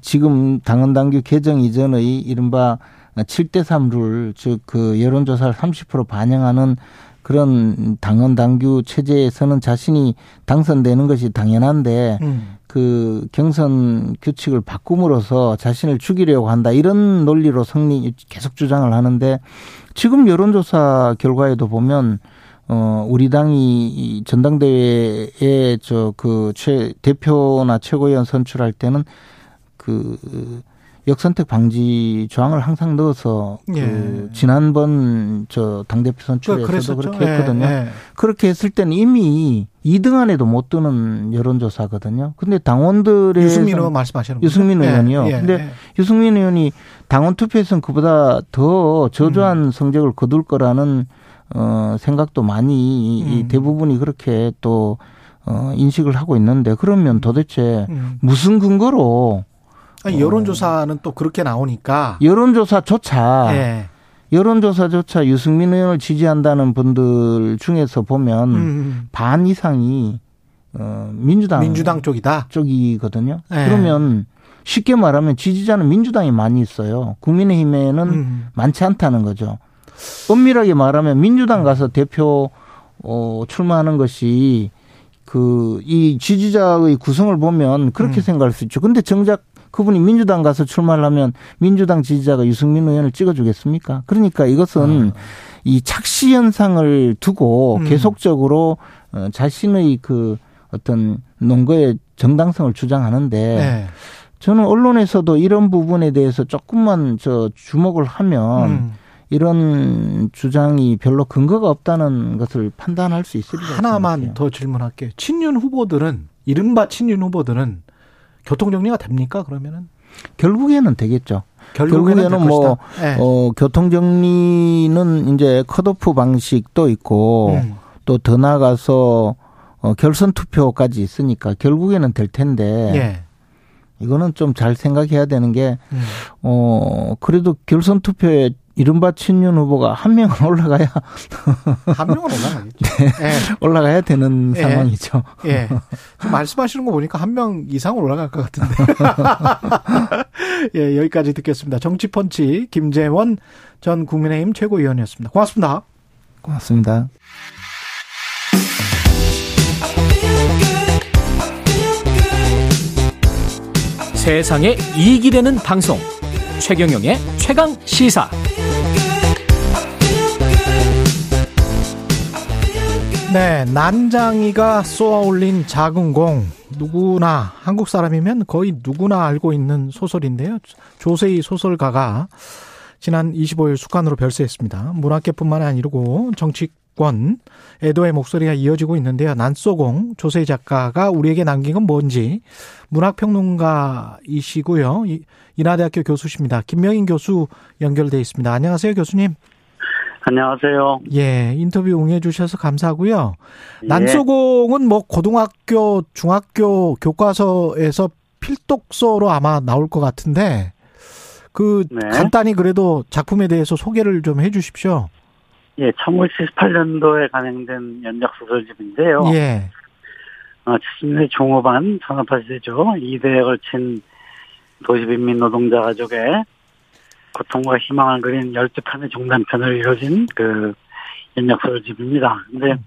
지금 당헌당규 개정 이전의 이른바 7대3 룰, 즉, 그 여론조사를 30% 반영하는 그런 당헌 당규 체제에서는 자신이 당선되는 것이 당연한데 음. 그 경선 규칙을 바꿈으로써 자신을 죽이려고 한다 이런 논리로 성리 계속 주장을 하는데 지금 여론조사 결과에도 보면 어 우리 당이 전당대회에 저 그 최 대표나 최고위원 선출할 때는 그 역선택 방지 조항을 항상 넣어서 그 예. 그 지난번 저 당대표 선출에서도 그렇게 했거든요. 예, 예. 그렇게 했을 때는 이미 2등 안에도 못 드는 여론조사거든요. 근데 당원들의 유승민 의원 말씀하시는 유승민 거죠? 의원이요. 예, 근데 예. 유승민 의원이 당원 투표에서는 그보다 더 저조한 음. 성적을 거둘 거라는 어 생각도 많이 음. 대부분이 그렇게 또 어, 인식을 하고 있는데 그러면 도대체 음. 무슨 근거로 아니, 어. 여론조사는 또 그렇게 나오니까. 여론조사조차. 네. 여론조사조차 유승민 의원을 지지한다는 분들 중에서 보면 음. 음. 반 이상이 어, 민주당 민주당 쪽이다 쪽이거든요. 네. 그러면 쉽게 말하면 지지자는 민주당이 많이 있어요. 국민의힘에는 음. 많지 않다는 거죠. 엄밀하게 말하면 민주당 가서 대표 어, 출마하는 것이 그 이 지지자의 구성을 보면 그렇게 음. 생각할 수 있죠. 근데 정작 그분이 민주당 가서 출마를 하면 민주당 지지자가 유승민 의원을 찍어주겠습니까? 그러니까 이것은 아. 이 착시 현상을 두고 음. 계속적으로 어, 자신의 그 어떤 논거의 정당성을 주장하는데 네. 저는 언론에서도 이런 부분에 대해서 조금만 저 주목을 하면 음. 이런 주장이 별로 근거가 없다는 것을 판단할 수 있을 것 같아요. 하나만 더 질문할게요. 친윤 후보들은 이른바 친윤 후보들은 교통 정리가 됩니까? 그러면은 결국에는 되겠죠. 결국에는, 결국에는 뭐 네. 어, 교통 정리는 이제 컷오프 방식도 있고 음. 또더 나가서 어, 결선 투표까지 있으니까 결국에는 될 텐데. 예. 이거는 좀 잘 생각해야 되는 게, 음. 어, 그래도 결선 투표에 이른바 친윤 후보가 한 명은 올라가야 한 명은 올라가겠죠. 네. 네. 올라가야 되는 네. 상황이죠. 예. 말씀하시는 거 보니까 한 명 이상 올라갈 것 같은데. 예, 여기까지 듣겠습니다. 정치펀치 김재원 전 국민의힘 최고위원이었습니다. 고맙습니다. 고맙습니다. 세상에 이익이 되는 방송 최경영의 최강 시사 네, 난장이가 쏘아올린 작은 공. 누구나 한국 사람이면 거의 누구나 알고 있는 소설인데요. 조세희 소설가가 지난 25일 숙관으로 별세했습니다. 문학계뿐만 아니고 정치 권 애도의 목소리가 이어지고 있는데요. 난쏘공 조세희 작가가 우리에게 남긴 건 뭔지 문학평론가이시고요. 인하대학교 교수십니다. 김명인 교수 연결돼 있습니다. 안녕하세요, 교수님. 안녕하세요. 예, 인터뷰 응해 주셔서 감사하고요. 예. 난소공은 뭐 고등학교, 중학교 교과서에서 필독서로 아마 나올 것 같은데 그 네. 간단히 그래도 작품에 대해서 소개를 좀 해 주십시오. 예, 1978년도에 간행된 연작 소설집인데요. 예. 어, 70년대 중후반 산업화 시대죠. 이대에 걸친 도시빈민 노동자 가족의 고통과 희망을 그린 열두 편의 중단편을 이루어진 그 연역소설집입니다. 근데 음.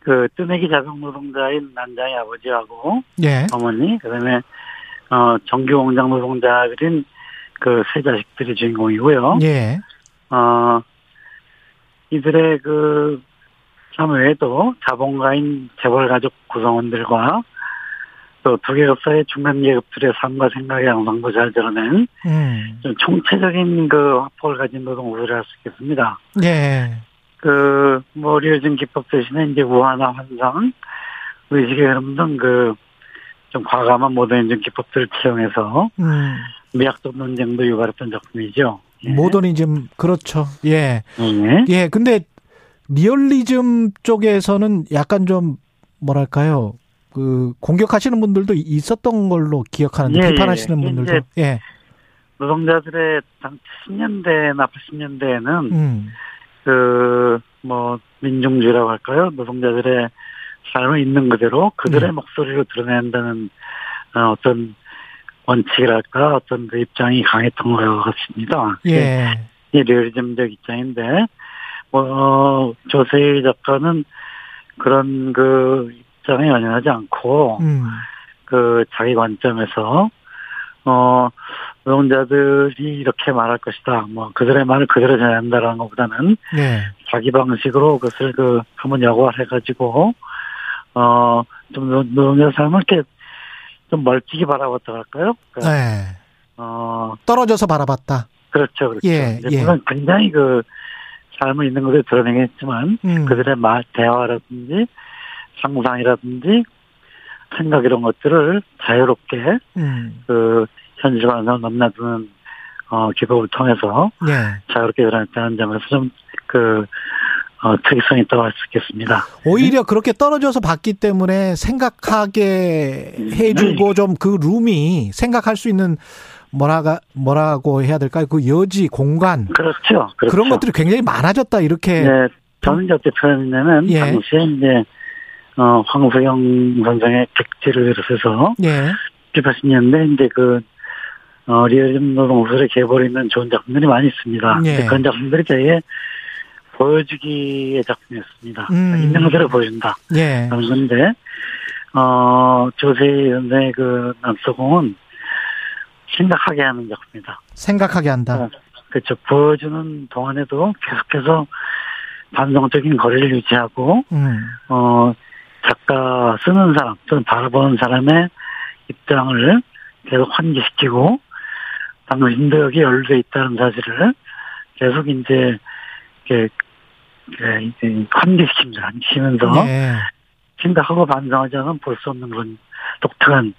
그 뜨내기 자동 노동자인 난장의 아버지하고 예. 어머니 그다음에 어 정규 공장 노동자 그린 그세 자식들이 주인공이고요. 예. 어 이들의 그 참 외에도 자본가인 재벌 가족 구성원들과 또 두 계급사의 중간 계급들의 삶과 생각의 양상도 잘 드러낸 음. 좀 총체적인 그 화폭을 가진 노동우를 할수 있겠습니다. 네. 그, 뭐, 리어진 기법 대신에 이제 우화나 환상, 의식의 흐름 등 그, 좀 과감한 모더니즘 기법들을 채용해서, 음. 미학적 논쟁도 유발했던 작품이죠. 예. 모더니즘, 그렇죠. 예. 예. 예, 근데, 리얼리즘 쪽에서는 약간 좀, 뭐랄까요. 그 공격하시는 분들도 있었던 걸로 기억하는데 예, 비판하시는 예. 분들도 예. 노동자들의 당 70년대나 80년대에는 음. 그뭐 민중주의라고 할까요? 노동자들의 삶을 있는 그대로 그들의 음. 목소리로 드러낸다는 어, 어떤 원칙이랄까 어떤 그 입장이 강했던 것 같습니다. 예. 이 리얼리즘적 입장인데 뭐 어, 조세희 작가는 그런 그 입장에 연연하지 않고 음. 그 자기 관점에서 어 노동자들이 이렇게 말할 것이다. 뭐 그들의 말을 그대로 전한다라는 것보다는 네. 자기 방식으로 그것을 그 한번 여과해 가지고 어 좀 노동자 삶을 이렇게 좀 멀찍이 바라봤다 할까요? 그러니까 네. 어 떨어져서 바라봤다. 그렇죠, 그렇죠. 예, 예. 물론 굉장히 그 삶을 있는 것을 드러내겠지만 음. 그들의 말 대화라든지 상상이라든지 생각 이런 것들을 자유롭게 음. 그 현실화해서 넘나드는 어 기법을 통해서 네. 자유롭게 일어났다는 점에서 좀 그 어, 특이성이 있다고 할 수 있겠습니다. 오히려 그렇게 떨어져서 봤기 때문에 생각하게 해주고 네. 좀그 룸이 생각할 수 있는 뭐라가 뭐라고 해야 될까요? 그 여지 공간 그렇죠. 그렇죠. 그런 것들이 굉장히 많아졌다 이렇게. 네, 저는 어떻게 표현했냐면 예. 당시에 이제 어, 황소영 선생의 객지를 비롯해서 예. 80년대 이제 그 어, 리얼즘 노동술의 계보를 있는 좋은 작품들이 많이 있습니다. 예. 그런 작품들이 되게 보여주기의 작품이었습니다. 음. 있는 것대로 보여준다. 예. 그런데 어, 조세 선생의 그 남서공은 생각하게 하는 작품이다. 생각하게 한다. 어, 그렇죠. 보여주는 동안에도 계속해서 반성적인 거리를 유지하고 음. 어 작가 쓰는 사람 또는 바라보는 사람의 입장을 계속 환기시키고 당신도 여기 연루돼 있다는 사실을 계속 이제 이렇게 이제 환기시킵니다. 환기시면서 네. 생각하고 반성하지 않으면 볼 수 없는 그런 독특한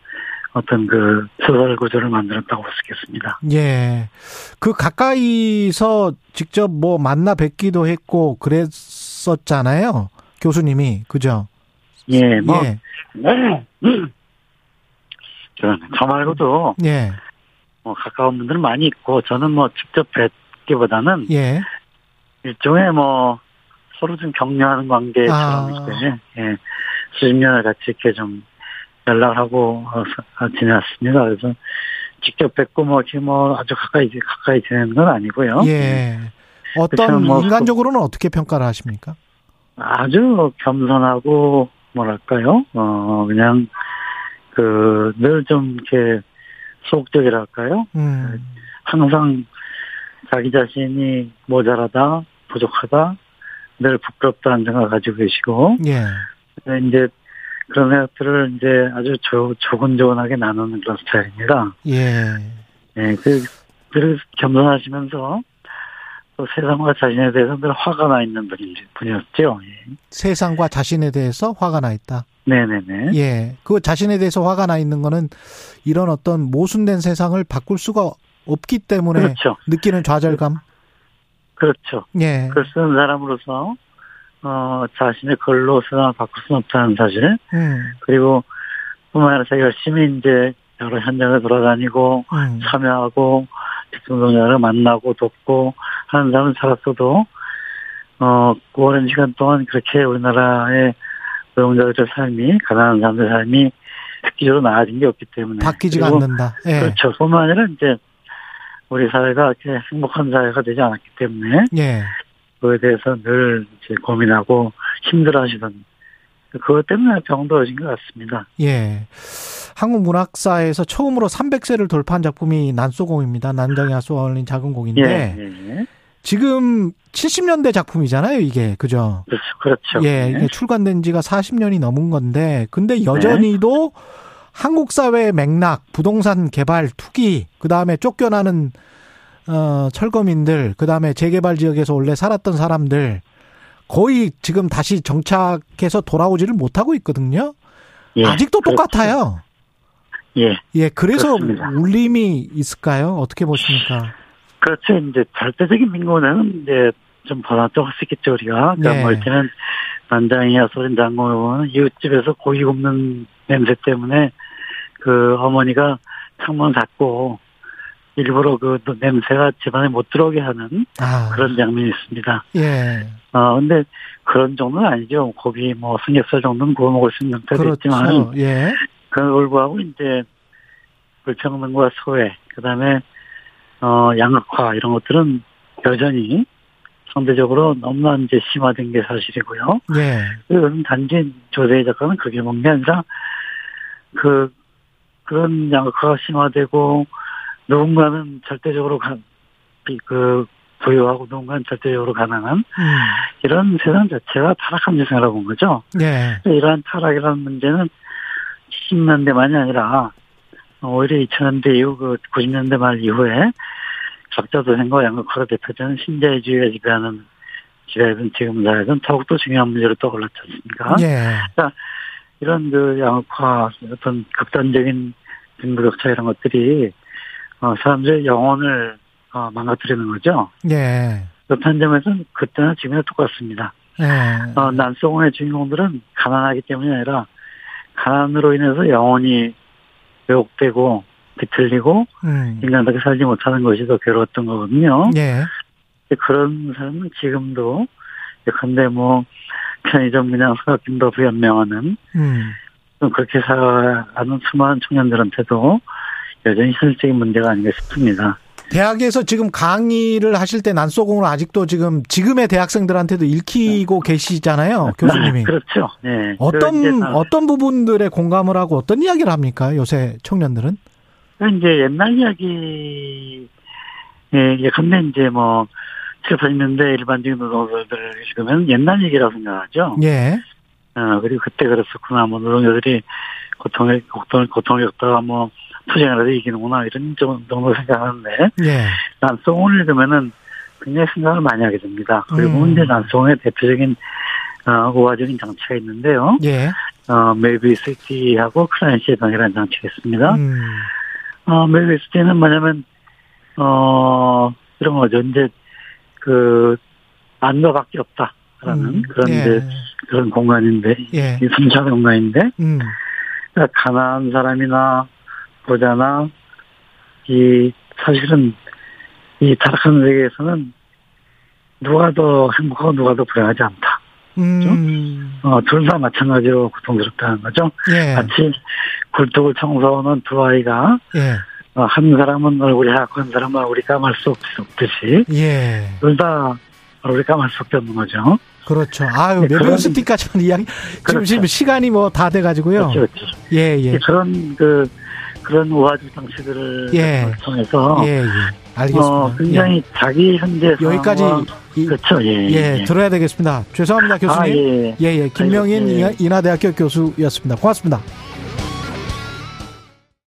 어떤 그 소설 구조를 만들었다고 볼 수 있겠습니다. 예. 그 가까이서 직접 뭐 만나 뵙기도 했고 그랬었잖아요. 교수님이. 그죠? 예, 뭐. 예. 네. 저 말고도. 예. 뭐 가까운 분들 많이 있고 저는 뭐 직접 뵙기보다는. 예. 일종의 뭐 서로 좀 격려하는 관계처럼 아. 이렇게, 예. 수십 년을 같이 이렇게 좀 연락하고 어, 지냈습니다. 그래서 직접 뵙고 뭐, 뭐 아주 가까이 가까이 지내는 건 아니고요. 예. 어떤 뭐 인간적으로는 어떻게 평가를 하십니까? 아주 겸손하고 뭐랄까요? 어 그냥 그 늘 좀 이렇게 소극적이랄까요? 음. 항상 자기 자신이 모자라다 부족하다 늘 부끄럽다는 생각을 가지고 계시고 예. 이제 그런 생각들을 이제 아주 조, 조근조근하게 나누는 그런 스타일입니다. 예. 예, 그, 늘 겸손하시면서 또 세상과 자신에 대해서 늘 화가 나 있는 분이, 분이었죠. 예. 세상과 자신에 대해서 화가 나 있다? 네네네. 예. 그 자신에 대해서 화가 나 있는 거는 이런 어떤 모순된 세상을 바꿀 수가 없기 때문에 그렇죠. 느끼는 좌절감? 그렇죠. 예. 글 쓰는 사람으로서 어, 자신의 글로 세상을 바꿀 수는 없다는 사실. 음. 그리고 뿐만 아니라 열심히 이제 여러 현장을 돌아다니고 음. 참여하고 직종동자를 만나고 돕고 하는 사람을 살았어도 어, 오랜 시간 동안 그렇게 우리나라의 노동자들의 삶이 가난한 사람들의 삶이 획기적으로 나아진 게 없기 때문에 바뀌지가 않는다. 예. 그렇죠. 뿐만 아니라 이제 우리 사회가 이렇게 행복한 사회가 되지 않았기 때문에 예. 그거에 대해서 늘 이제 고민하고 힘들어하시던 그것 때문에 병들어진 것 같습니다. 예. 한국 문학사에서 처음으로 300세를 돌파한 작품이 난소공입니다. 난장이 하수와 어울린 작은 공인데 예, 예. 지금 70년대 작품이잖아요, 이게. 그죠? 그렇죠. 그렇죠. 예, 이게 출간된 지가 40년이 넘은 건데 근데 여전히도 네. 한국 사회의 맥락, 부동산 개발, 투기, 그 다음에 쫓겨나는 어, 철거민들, 그 다음에 재개발 지역에서 원래 살았던 사람들, 거의 지금 다시 정착해서 돌아오지를 못하고 있거든요. 예, 아직도. 똑같아요. 예. 예, 그래서 그렇습니다. 울림이 있을까요? 어떻게 보십니까? 그렇죠. 이제 절대적인 민고는 이제 좀수 있겠죠, 우리가. 그러니까 네. 뭐 이때는 반장이야 소린 장고는 이웃집에서 고기 굽는 냄새 때문에 그 어머니가 창문 닫고 일부러 그 냄새가 집안에 못 들어오게 하는 아. 그런 장면이 있습니다. 예. 어, 근데 그런 정도는 아니죠. 고기 뭐 삼겹살 정도는 구워 먹을 수 있는 형태도 그렇죠. 있지만. 예. 그걸 불구하고 이제 불평등과 소외, 그 다음에, 어, 양극화 이런 것들은 여전히 상대적으로 너무나 이제 심화된 게 사실이고요. 예. 그건 단지 조세희 작가는 그게 먹는 게 아니라 그, 그런 양극화가 심화되고 누군가는 절대적으로 가, 그 부유하고 누군가는 절대적으로 가난한 음. 이런 세상 자체가 타락한 세상이라고 본 거죠. 네. 이러한 타락이라는 문제는 70년대만이 아니라 오히려 2000년대 이후 그 90년대 말 이후에 적자도생과 양극화가 대표되는 신자유주의가 지배하는 지배하던 지금 사회는 더욱더 중요한 문제로 떠올랐지 않습니까? 네. 그러니까 이런 그 양극화 어떤 극단적인 빈부격차 이런 것들이 어, 사람들의 영혼을 어, 망가뜨리는 거죠. 예. 그렇다는 점에서는 그때나 지금이나 똑같습니다. 예. 어, 난소공의 주인공들은 가난하기 때문이 아니라 가난으로 인해서 영혼이 왜곡되고 비틀리고 음. 인간답게 살지 못하는 것이 더 괴로웠던 거거든요. 예. 그런 사람은 지금도 근데 뭐 편의점 그냥 사각김도 부연명하는 음. 그렇게 살아가는 수많은 청년들한테도 여전히 현실적인 문제가 아닌가 싶습니다. 대학에서 지금 강의를 하실 때 난소공을 아직도 지금 지금의 대학생들한테도 읽히고 네. 계시잖아요, 교수님이. 그렇죠. 네. 어떤 어떤 부분들에 공감을 하고 어떤 이야기를 합니까? 요새 청년들은? 이제 옛날 이야기, 예, 예컨대 이제 뭐, 7, 80년대 일반적인 노동자들 지금은 옛날 얘기라고 생각하죠. 예. 어, 그리고 그때 그랬었구나. 뭐, 노동자들이 고통을, 고통을, 고통을 겪다가 뭐, 투쟁을 해서 이기는구나. 이런 정도 생각하는데. 예. 난송을 읽으면은 굉장히 생각을 많이 하게 됩니다. 그리고 음. 이제 난송의 대표적인, 어, 우화적인 장치가 있는데요. 예. 어, 멜비스티하고 크라인시에방이라는 장치가 있습니다. 음. 어, 멜비스티는 뭐냐면, 어, 이런 거죠. 이제, 그, 안너밖에 없다라는 음. 그런 예. 이제 그런 공간인데, 예. 이 순찰 공간인데, 음. 그러니까 가난한 사람이나 보자나, 이, 사실은 이 타락한 세계에서는 누가 더 행복하고 누가 더 불행하지 않다. 음. 어, 둘 다 마찬가지로 고통스럽다는 거죠. 예. 같이 굴뚝을 청소하는 두 아이가 예. 어, 한 사람은 얼굴이 하얗고 한 사람은 얼굴이 까말 수 없듯이 예. 둘다 얼굴이 까말 수밖에 없는 거죠. 그렇죠. 아유, 네, 메르스티까지는 이야기. 그렇죠. 지금, 시간이 뭐 다 돼가지고요. 그렇죠, 그렇죠. 예, 예. 그런 그 그런 우화적 장치들을 예. 통해서 예, 예. 알겠습니다. 어, 굉장히 예. 자기 현재 여기까지 이, 그렇죠. 예, 예, 예, 들어야 되겠습니다. 죄송합니다, 교수님. 아, 예, 예. 예, 김명인 예. 인하대학교 교수였습니다. 고맙습니다.